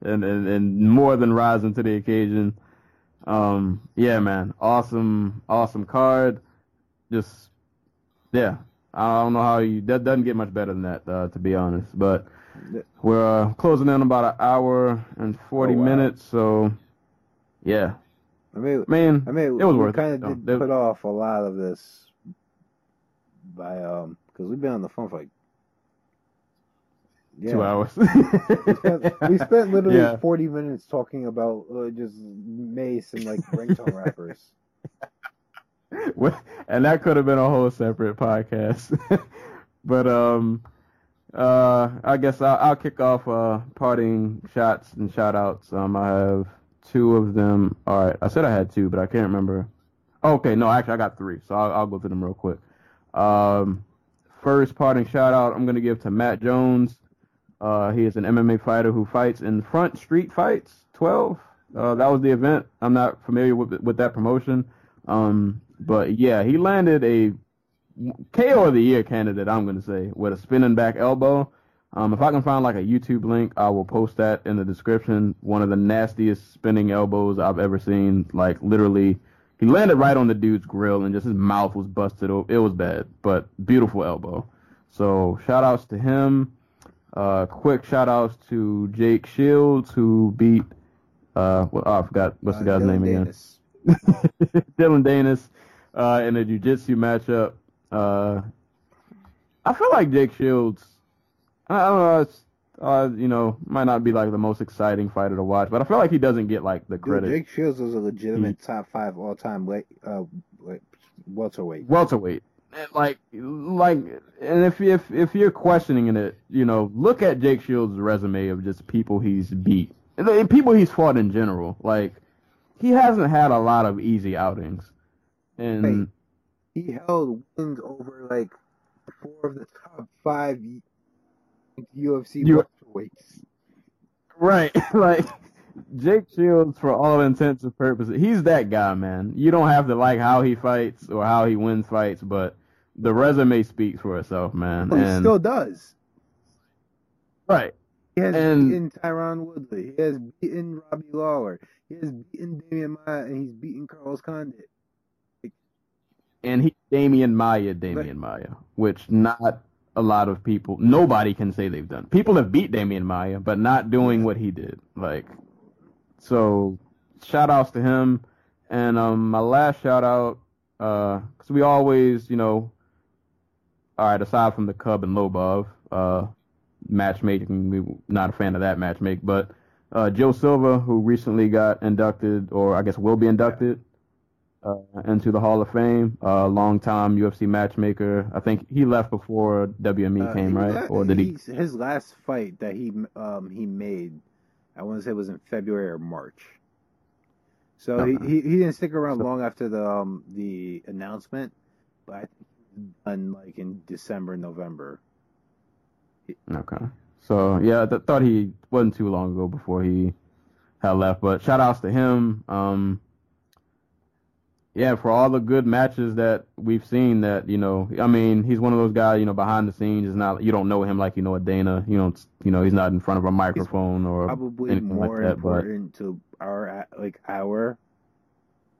and and more than rising to the occasion. Um, yeah, man, awesome, awesome card. Just, yeah, I don't know how you. That doesn't get much better than that, uh, to be honest. But we're uh, closing in about an hour and forty Oh, wow. minutes, so yeah, I mean, man, I mean, it was we worth kind of did There- put off a lot of this by um because we've been on the phone for like yeah. Two hours. We spent, we spent literally Yeah. 40 minutes talking about uh, just Mase and like ringtone rappers. And that could have been a whole separate podcast. but um, uh, I guess I'll, I'll kick off uh parting shots and shout outs. Um, I have two of them. All right, I said I had two, but I can't remember. Okay, no, actually I got three, so I'll, I'll go through them real quick. Um, first parting shout out I'm gonna give to Matt Jones. Uh, he is an MMA fighter who fights in Front Street Fights 12. Uh, that was the event. I'm not familiar with with that promotion. Um, but yeah, he landed a KO of the year candidate. I'm gonna say with a spinning back elbow. Um, if I can find like a YouTube link, I will post that in the description. One of the nastiest spinning elbows I've ever seen. Like literally, he landed right on the dude's grill and just his mouth was busted. It was bad, but beautiful elbow. So shout outs to him. Uh, quick shout outs to Jake Shields who beat. Uh, well, oh, I forgot what's the Uh, guy's Dylan name again. Dillon Danis uh, in a jiu-jitsu matchup. Uh, I feel like Jake Shields. I don't know. It's, uh, you know, might not be like the most exciting fighter to watch, but I feel like he doesn't get like the Dude, credit. Jake Shields is a legitimate top five all time weight, uh, welterweight. welterweight. And, Like, like, and if if if you're questioning it, you know, look at Jake Shields' resume of just people he's beat, and people he's fought in general. Like, he hasn't had a lot of easy outings, and Wait. He held wins over like four of the top five UFC You- welterweights. Right. like Jake Shields for all intents and purposes, he's that guy, man. You don't have to like how he fights or how he wins fights, but the resume speaks for itself, man. But he and still does. right. He has and- beaten Tyron Woodley. He has beaten Robbie Lawler. He has beaten Demian Maia, and he's beaten Carlos Condit. And he Demian Maia, Demian Maia, which not a lot of people nobody can say they've done. People have beat Demian Maia, but not doing what he did. Like so shout outs to him. And um my last shout out, uh, cause we always, you know, all right, aside from the Cub and Lobov, uh, matchmaking, we not a fan of that matchmake, but uh, Joe Silva, who recently got inducted, or I guess will be inducted uh, into the Hall of Fame, uh, long-time UFC matchmaker. I think he left before WME Uh, came, right? la- Or did he? His last fight that he um he made, I want to say was in February or March. So Okay. he, he he didn't stick around So- long after the um the announcement, but I think done like in December November. Okay. So yeah, I th- thought he wasn't too long ago before he had left. But shout outs to him. Um, yeah, for all the good matches that we've seen. That you know, I mean, he's one of those guys. You know, behind the scenes is not. You don't know him like you know a Dana. You know, you know, he's not in front of a microphone or Probably anything more like that. But important to our like our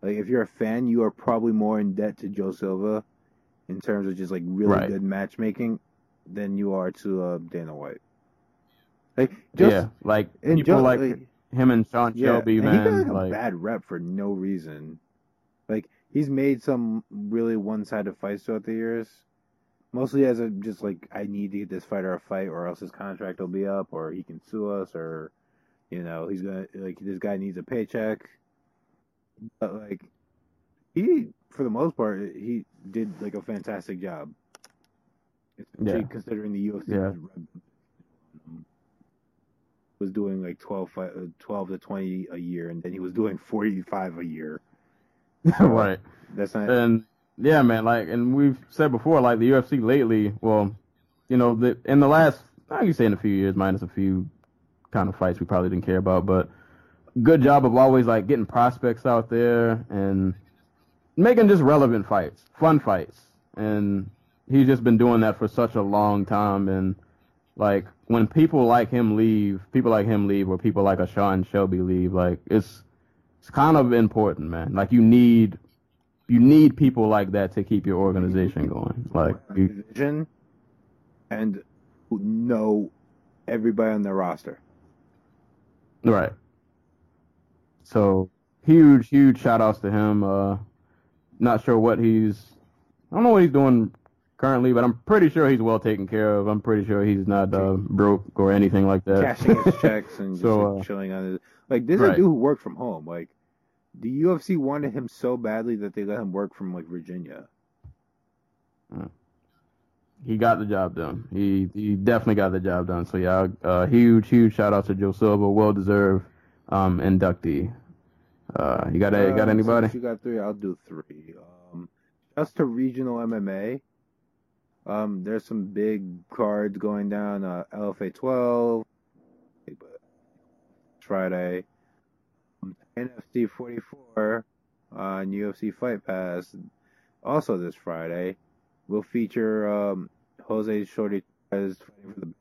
like if you're a fan, you are probably more in debt to Joe Silva in terms of just like really Right. good matchmaking than you are to uh, Dana White. Like just yeah, like and people Joe, like like, him and Sean Yeah, Shelby, and man. he got like, like a bad rep for no reason. Like he's made some really one-sided fights throughout the years, mostly as a just like I need to get this fighter a fight, or else his contract will be up, or he can sue us, or you know he's gonna like this guy needs a paycheck. But like he, for the most part, he did like a fantastic job. Especially Yeah. considering the UFC Yeah. was, was doing like 12, uh, 12 to 20 a year, and then he was doing 45 a year. right. That's not. And yeah, man, like, and we've said before, like the UFC lately, well, you know, the in the last, I can say in a few years, minus a few kind of fights we probably didn't care about, but good job of always like getting prospects out there and making just relevant fights, fun fights, and he's just been doing that for such a long time. And like when people like him leave, people like him leave, or people like a Sean Shelby leave, like it's it's kind of important, man. Like you need you need people like that to keep your organization going. Like you, division and know everybody on their roster. right. So huge, huge shout outs to him. Uh not sure what he's I don't know what he's doing currently, but I'm pretty sure he's well taken care of. I'm pretty sure he's not uh, broke or anything like that. Cashing his checks and just So, like, uh, chilling on his. Like, this is a dude who worked from home. Like, the UFC wanted him so badly that they let him work from, like, Virginia. he got the job done. He he definitely got the job done. So yeah, uh, huge huge shout out to Joe Silva, well deserved um, inductee. Uh, you got you got Um, anybody? you got three, I'll do three. Um, just to regional MMA. Um, there's some big cards going down. Uh, LFA 12, Friday. Um, NFC 44 on UFC Fight Pass, also this Friday, will feature um, Jose Shorty is fighting for the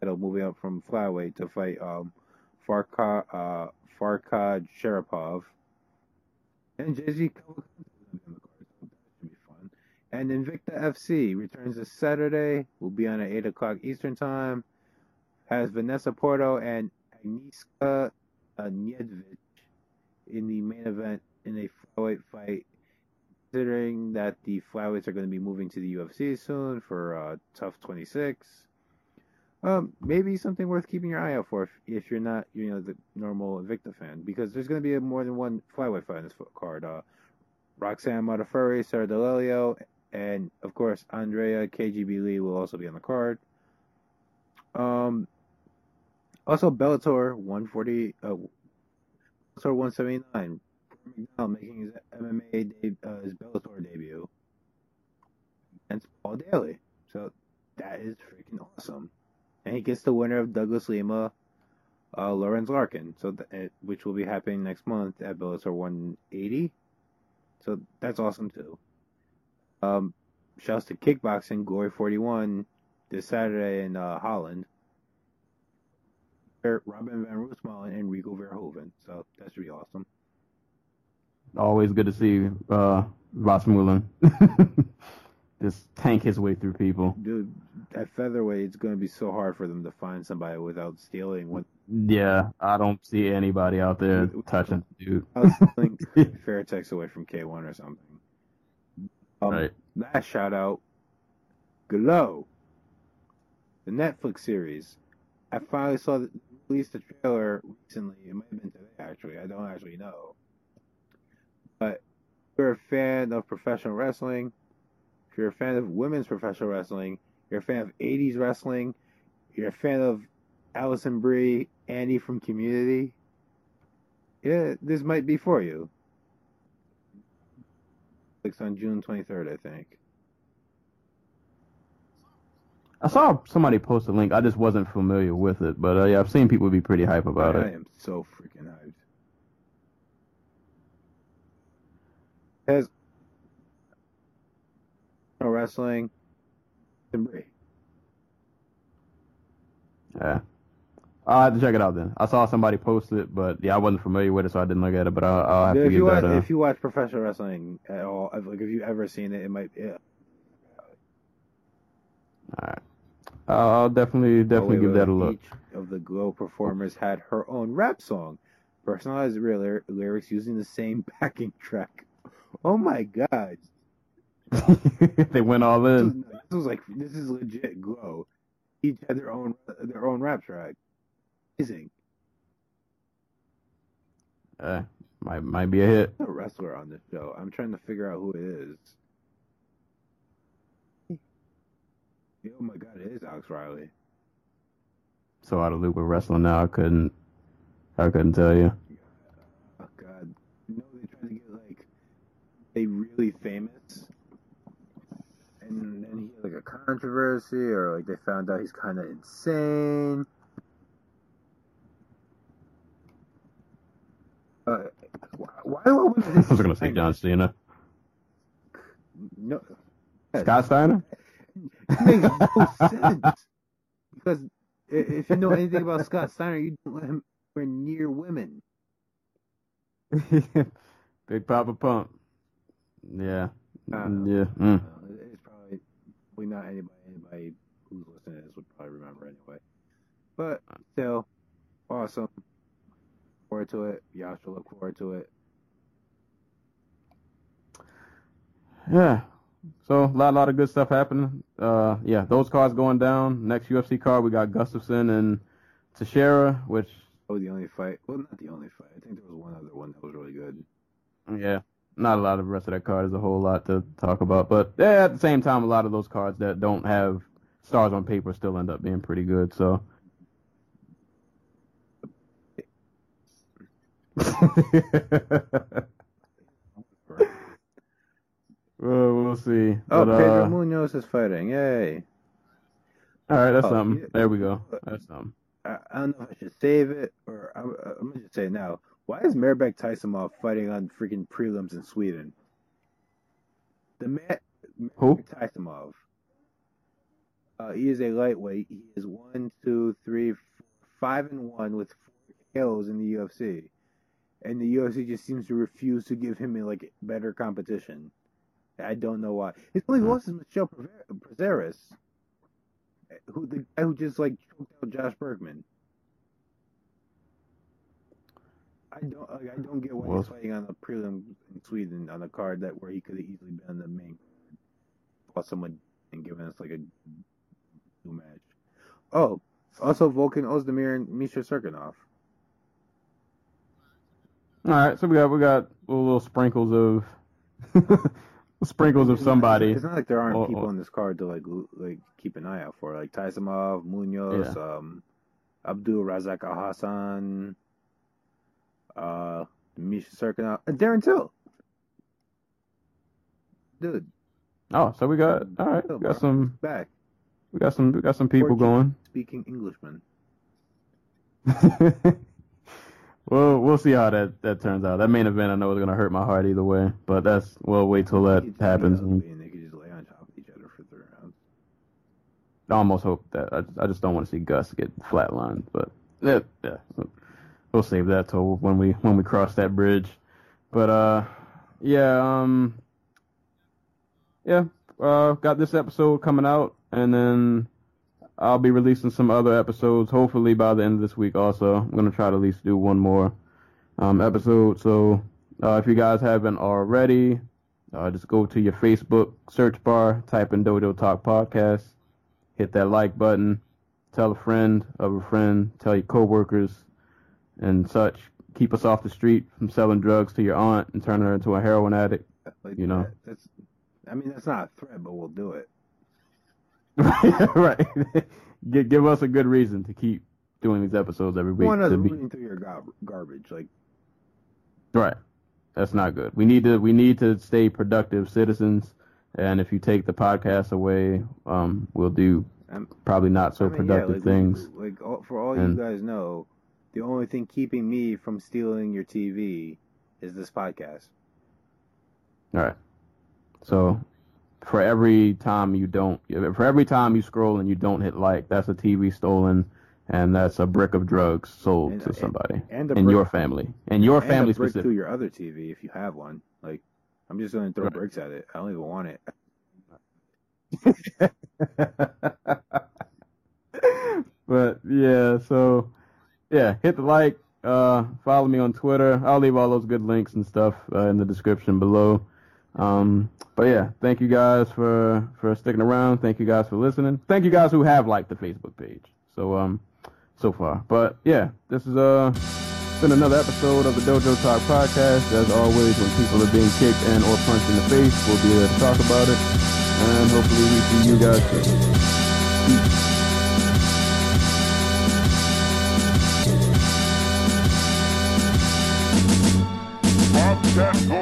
title, moving up from flyweight to fight um, Farka, uh, Farkhad Sharipov. And Jay Z. And Invicta FC returns this Saturday. Will be on at 8 o'clock Eastern Time. Has Vanessa Porto and Agnieszka Niedźwiedź in the main event in a flyweight fight. Considering that the flyweights are going to be moving to the UFC soon for uh, TUF 26, um, maybe something worth keeping your eye out for if, if you're not, you know, the normal Invicta fan, because there's going to be more than one flyweight fight on this card. Uh, Roxanne Modafferi, Sarah D'Alelio, and of course Andrea KGB Lee will also be on the card. Um, also Bellator 140, uh, Bellator 179. MacDonald making his MMA uh, his Bellator debut against Paul Daley. So that is freaking awesome. And he gets the winner of Douglas Lima, uh, Lorenz Larkin, so th- which will be happening next month at Bellator 180. So that's awesome too. Um, shouts to kickboxing Glory 41 this Saturday in uh, Holland. Robin van Roosmalen and Rico Verhoeven. So that should be awesome. Always good to see uh, Rasmussen just tank his way through people. Dude, at featherweight, it's going to be so hard for them to find somebody without stealing. What Yeah, I don't see anybody out there With- touching dude. without stealing Fairtex away from K1 or something. Um, Right. Last shout out, Glow, the Netflix series. I finally saw the released the trailer recently. It might have been today, actually. I don't actually know. But if you're a fan of professional wrestling, if you're a fan of women's professional wrestling, you're a fan of 80s wrestling, you're a fan of Alison Brie, Annie from Community, yeah, this might be for you. It's on June 23rd, I think. I saw somebody post a link. I just wasn't familiar with it, but uh, yeah, I've seen people be pretty hype about I it. I am so freaking hyped. Has no wrestling and Brie. Yeah. I'll have to check it out then. I saw somebody post it, but yeah, I wasn't familiar with it, so I didn't look at it. But I'll, I'll have If to you watch, that. Uh, if you watch professional wrestling at all, if, like if you've ever seen it, it might. Yeah. Alright. I'll, I'll definitely definitely Oh, wait, give wait, that a look. Each of the Glow performers had her own rap song, personalized lyrics using the same backing track. Oh my god! they went all This in. was, this was like this is legit Glow. Each had their own their own rap track. Amazing. Uh, might might be a hit. a wrestler on this show. I'm trying to figure out who it is. Oh my god, it is Alex Riley. So out of loop with wrestling now, I couldn't. I couldn't tell you. Oh god. You know they tried to get like a really famous and then he had like a controversy or like they found out he's kinda insane. Uh, why, why do I I was gonna say John Cena. No, Scott Steiner. It makes no sense. Because if you know anything about Scott Steiner, you don't let him anywhere near women. Big Papa Pump. Yeah. Uh, yeah. Mm. Probably not anybody anybody who's listening to this would probably remember anyway. But still, awesome. Forward to it. Y'all should look forward to it. Yeah. So a lot, lot of good stuff happening. Uh, yeah, those cards going down. Next UFC card, we got Gustafsson and Teixeira, which was the only fight. Well, not the only fight. I think there was one other one that was really good. yeah, not a lot of the rest of that card is a whole lot to talk about. But yeah, at the same time, a lot of those cards that don't have stars on paper still end up being pretty good. So. well, we'll see. Oh, But, Pedro uh, Munoz is fighting. Yay. all right, that's Oh, something. yeah. There we go. That's something. I, I don't know if I should save it or I, I'm gonna just say it now. Why is Mairbek Taisumov fighting on freaking prelims in Sweden? The man, Who? Tysonov, Uh, he is a lightweight. He is one, two, three, four, five, and one with four KOs in the UFC, and the UFC just seems to refuse to give him a like better competition. I don't know why. His only loss is Michel Prazeres, who the guy who just like choked out Josh Burkman. I don't like, I don't get why Well- he's fighting on the prelim in Sweden on a card that where he could have easily been the main card. Fought someone and given us like a new match. Oh, also Volkan Oezdemir and Misha Cirkunov. All right, so we got we got little, sprinkles of sprinkles of somebody. It's not like there aren't Oh, people oh. on this card to like like keep an eye out for, like Taisumov, Munoz, Yeah. um, Abdul Razak Al Hassan, uh, Misha Cirkunov, and Darren Till. Dude, Oh, so we got all right. We got some back we got some we got some people going. speaking Englishman. well, we'll see how that that turns out. That main event I know is gonna hurt my heart either way, but that's we'll wait till that just happens. and they could just lay on top of each other for three rounds. I almost hope that I just, I just don't want to see Gus get flatlined, but yeah, yeah, we'll save that till when we when we cross that bridge. But uh, yeah, um, yeah, uh, got this episode coming out, and then I'll be releasing some other episodes. Hopefully by the end of this week. Also, I'm gonna try to at least do one more um episode. So uh, if you guys haven't already, uh, just go to your Facebook search bar, type in Dojo Talk Podcast hit that like button, tell a friend of a friend, tell your coworkers and such. Keep us off the street from selling drugs to your aunt and turning her into a heroin addict. Like You know. that, that's. I mean, that's not a threat, but we'll do it. right. give, give us a good reason to keep doing these episodes every week. One of be- reading through your gar- garbage, like right. That's not good. We need to we need to stay productive citizens. And if you take the podcast away, um, we'll do Um, probably not so I mean, yeah, productive like, things. Like all, for all And- you guys know, the only thing keeping me from stealing your TV is this podcast. All right. So for every time you don't, for every time you scroll and you don't hit like, that's a TV stolen, and that's a brick of drugs sold And- to somebody And a in brick, your family, and your and family a brick specific. through your other TV if you have one. Like I'm just gonna throw Right. bricks at it. I don't even want it. but yeah, so yeah, hit the like, uh, follow me on Twitter. I'll leave all those good links and stuff uh, in the description below. Um, but yeah, thank you guys for for sticking around. Thank you guys for listening. Thank you guys who have liked the Facebook page. So um, so far. But yeah, this is uh been another episode of the Dojo Talk podcast. As always, when people are being kicked and or punched in the face, we'll be there to talk about it. And hopefully we see you guys soon. That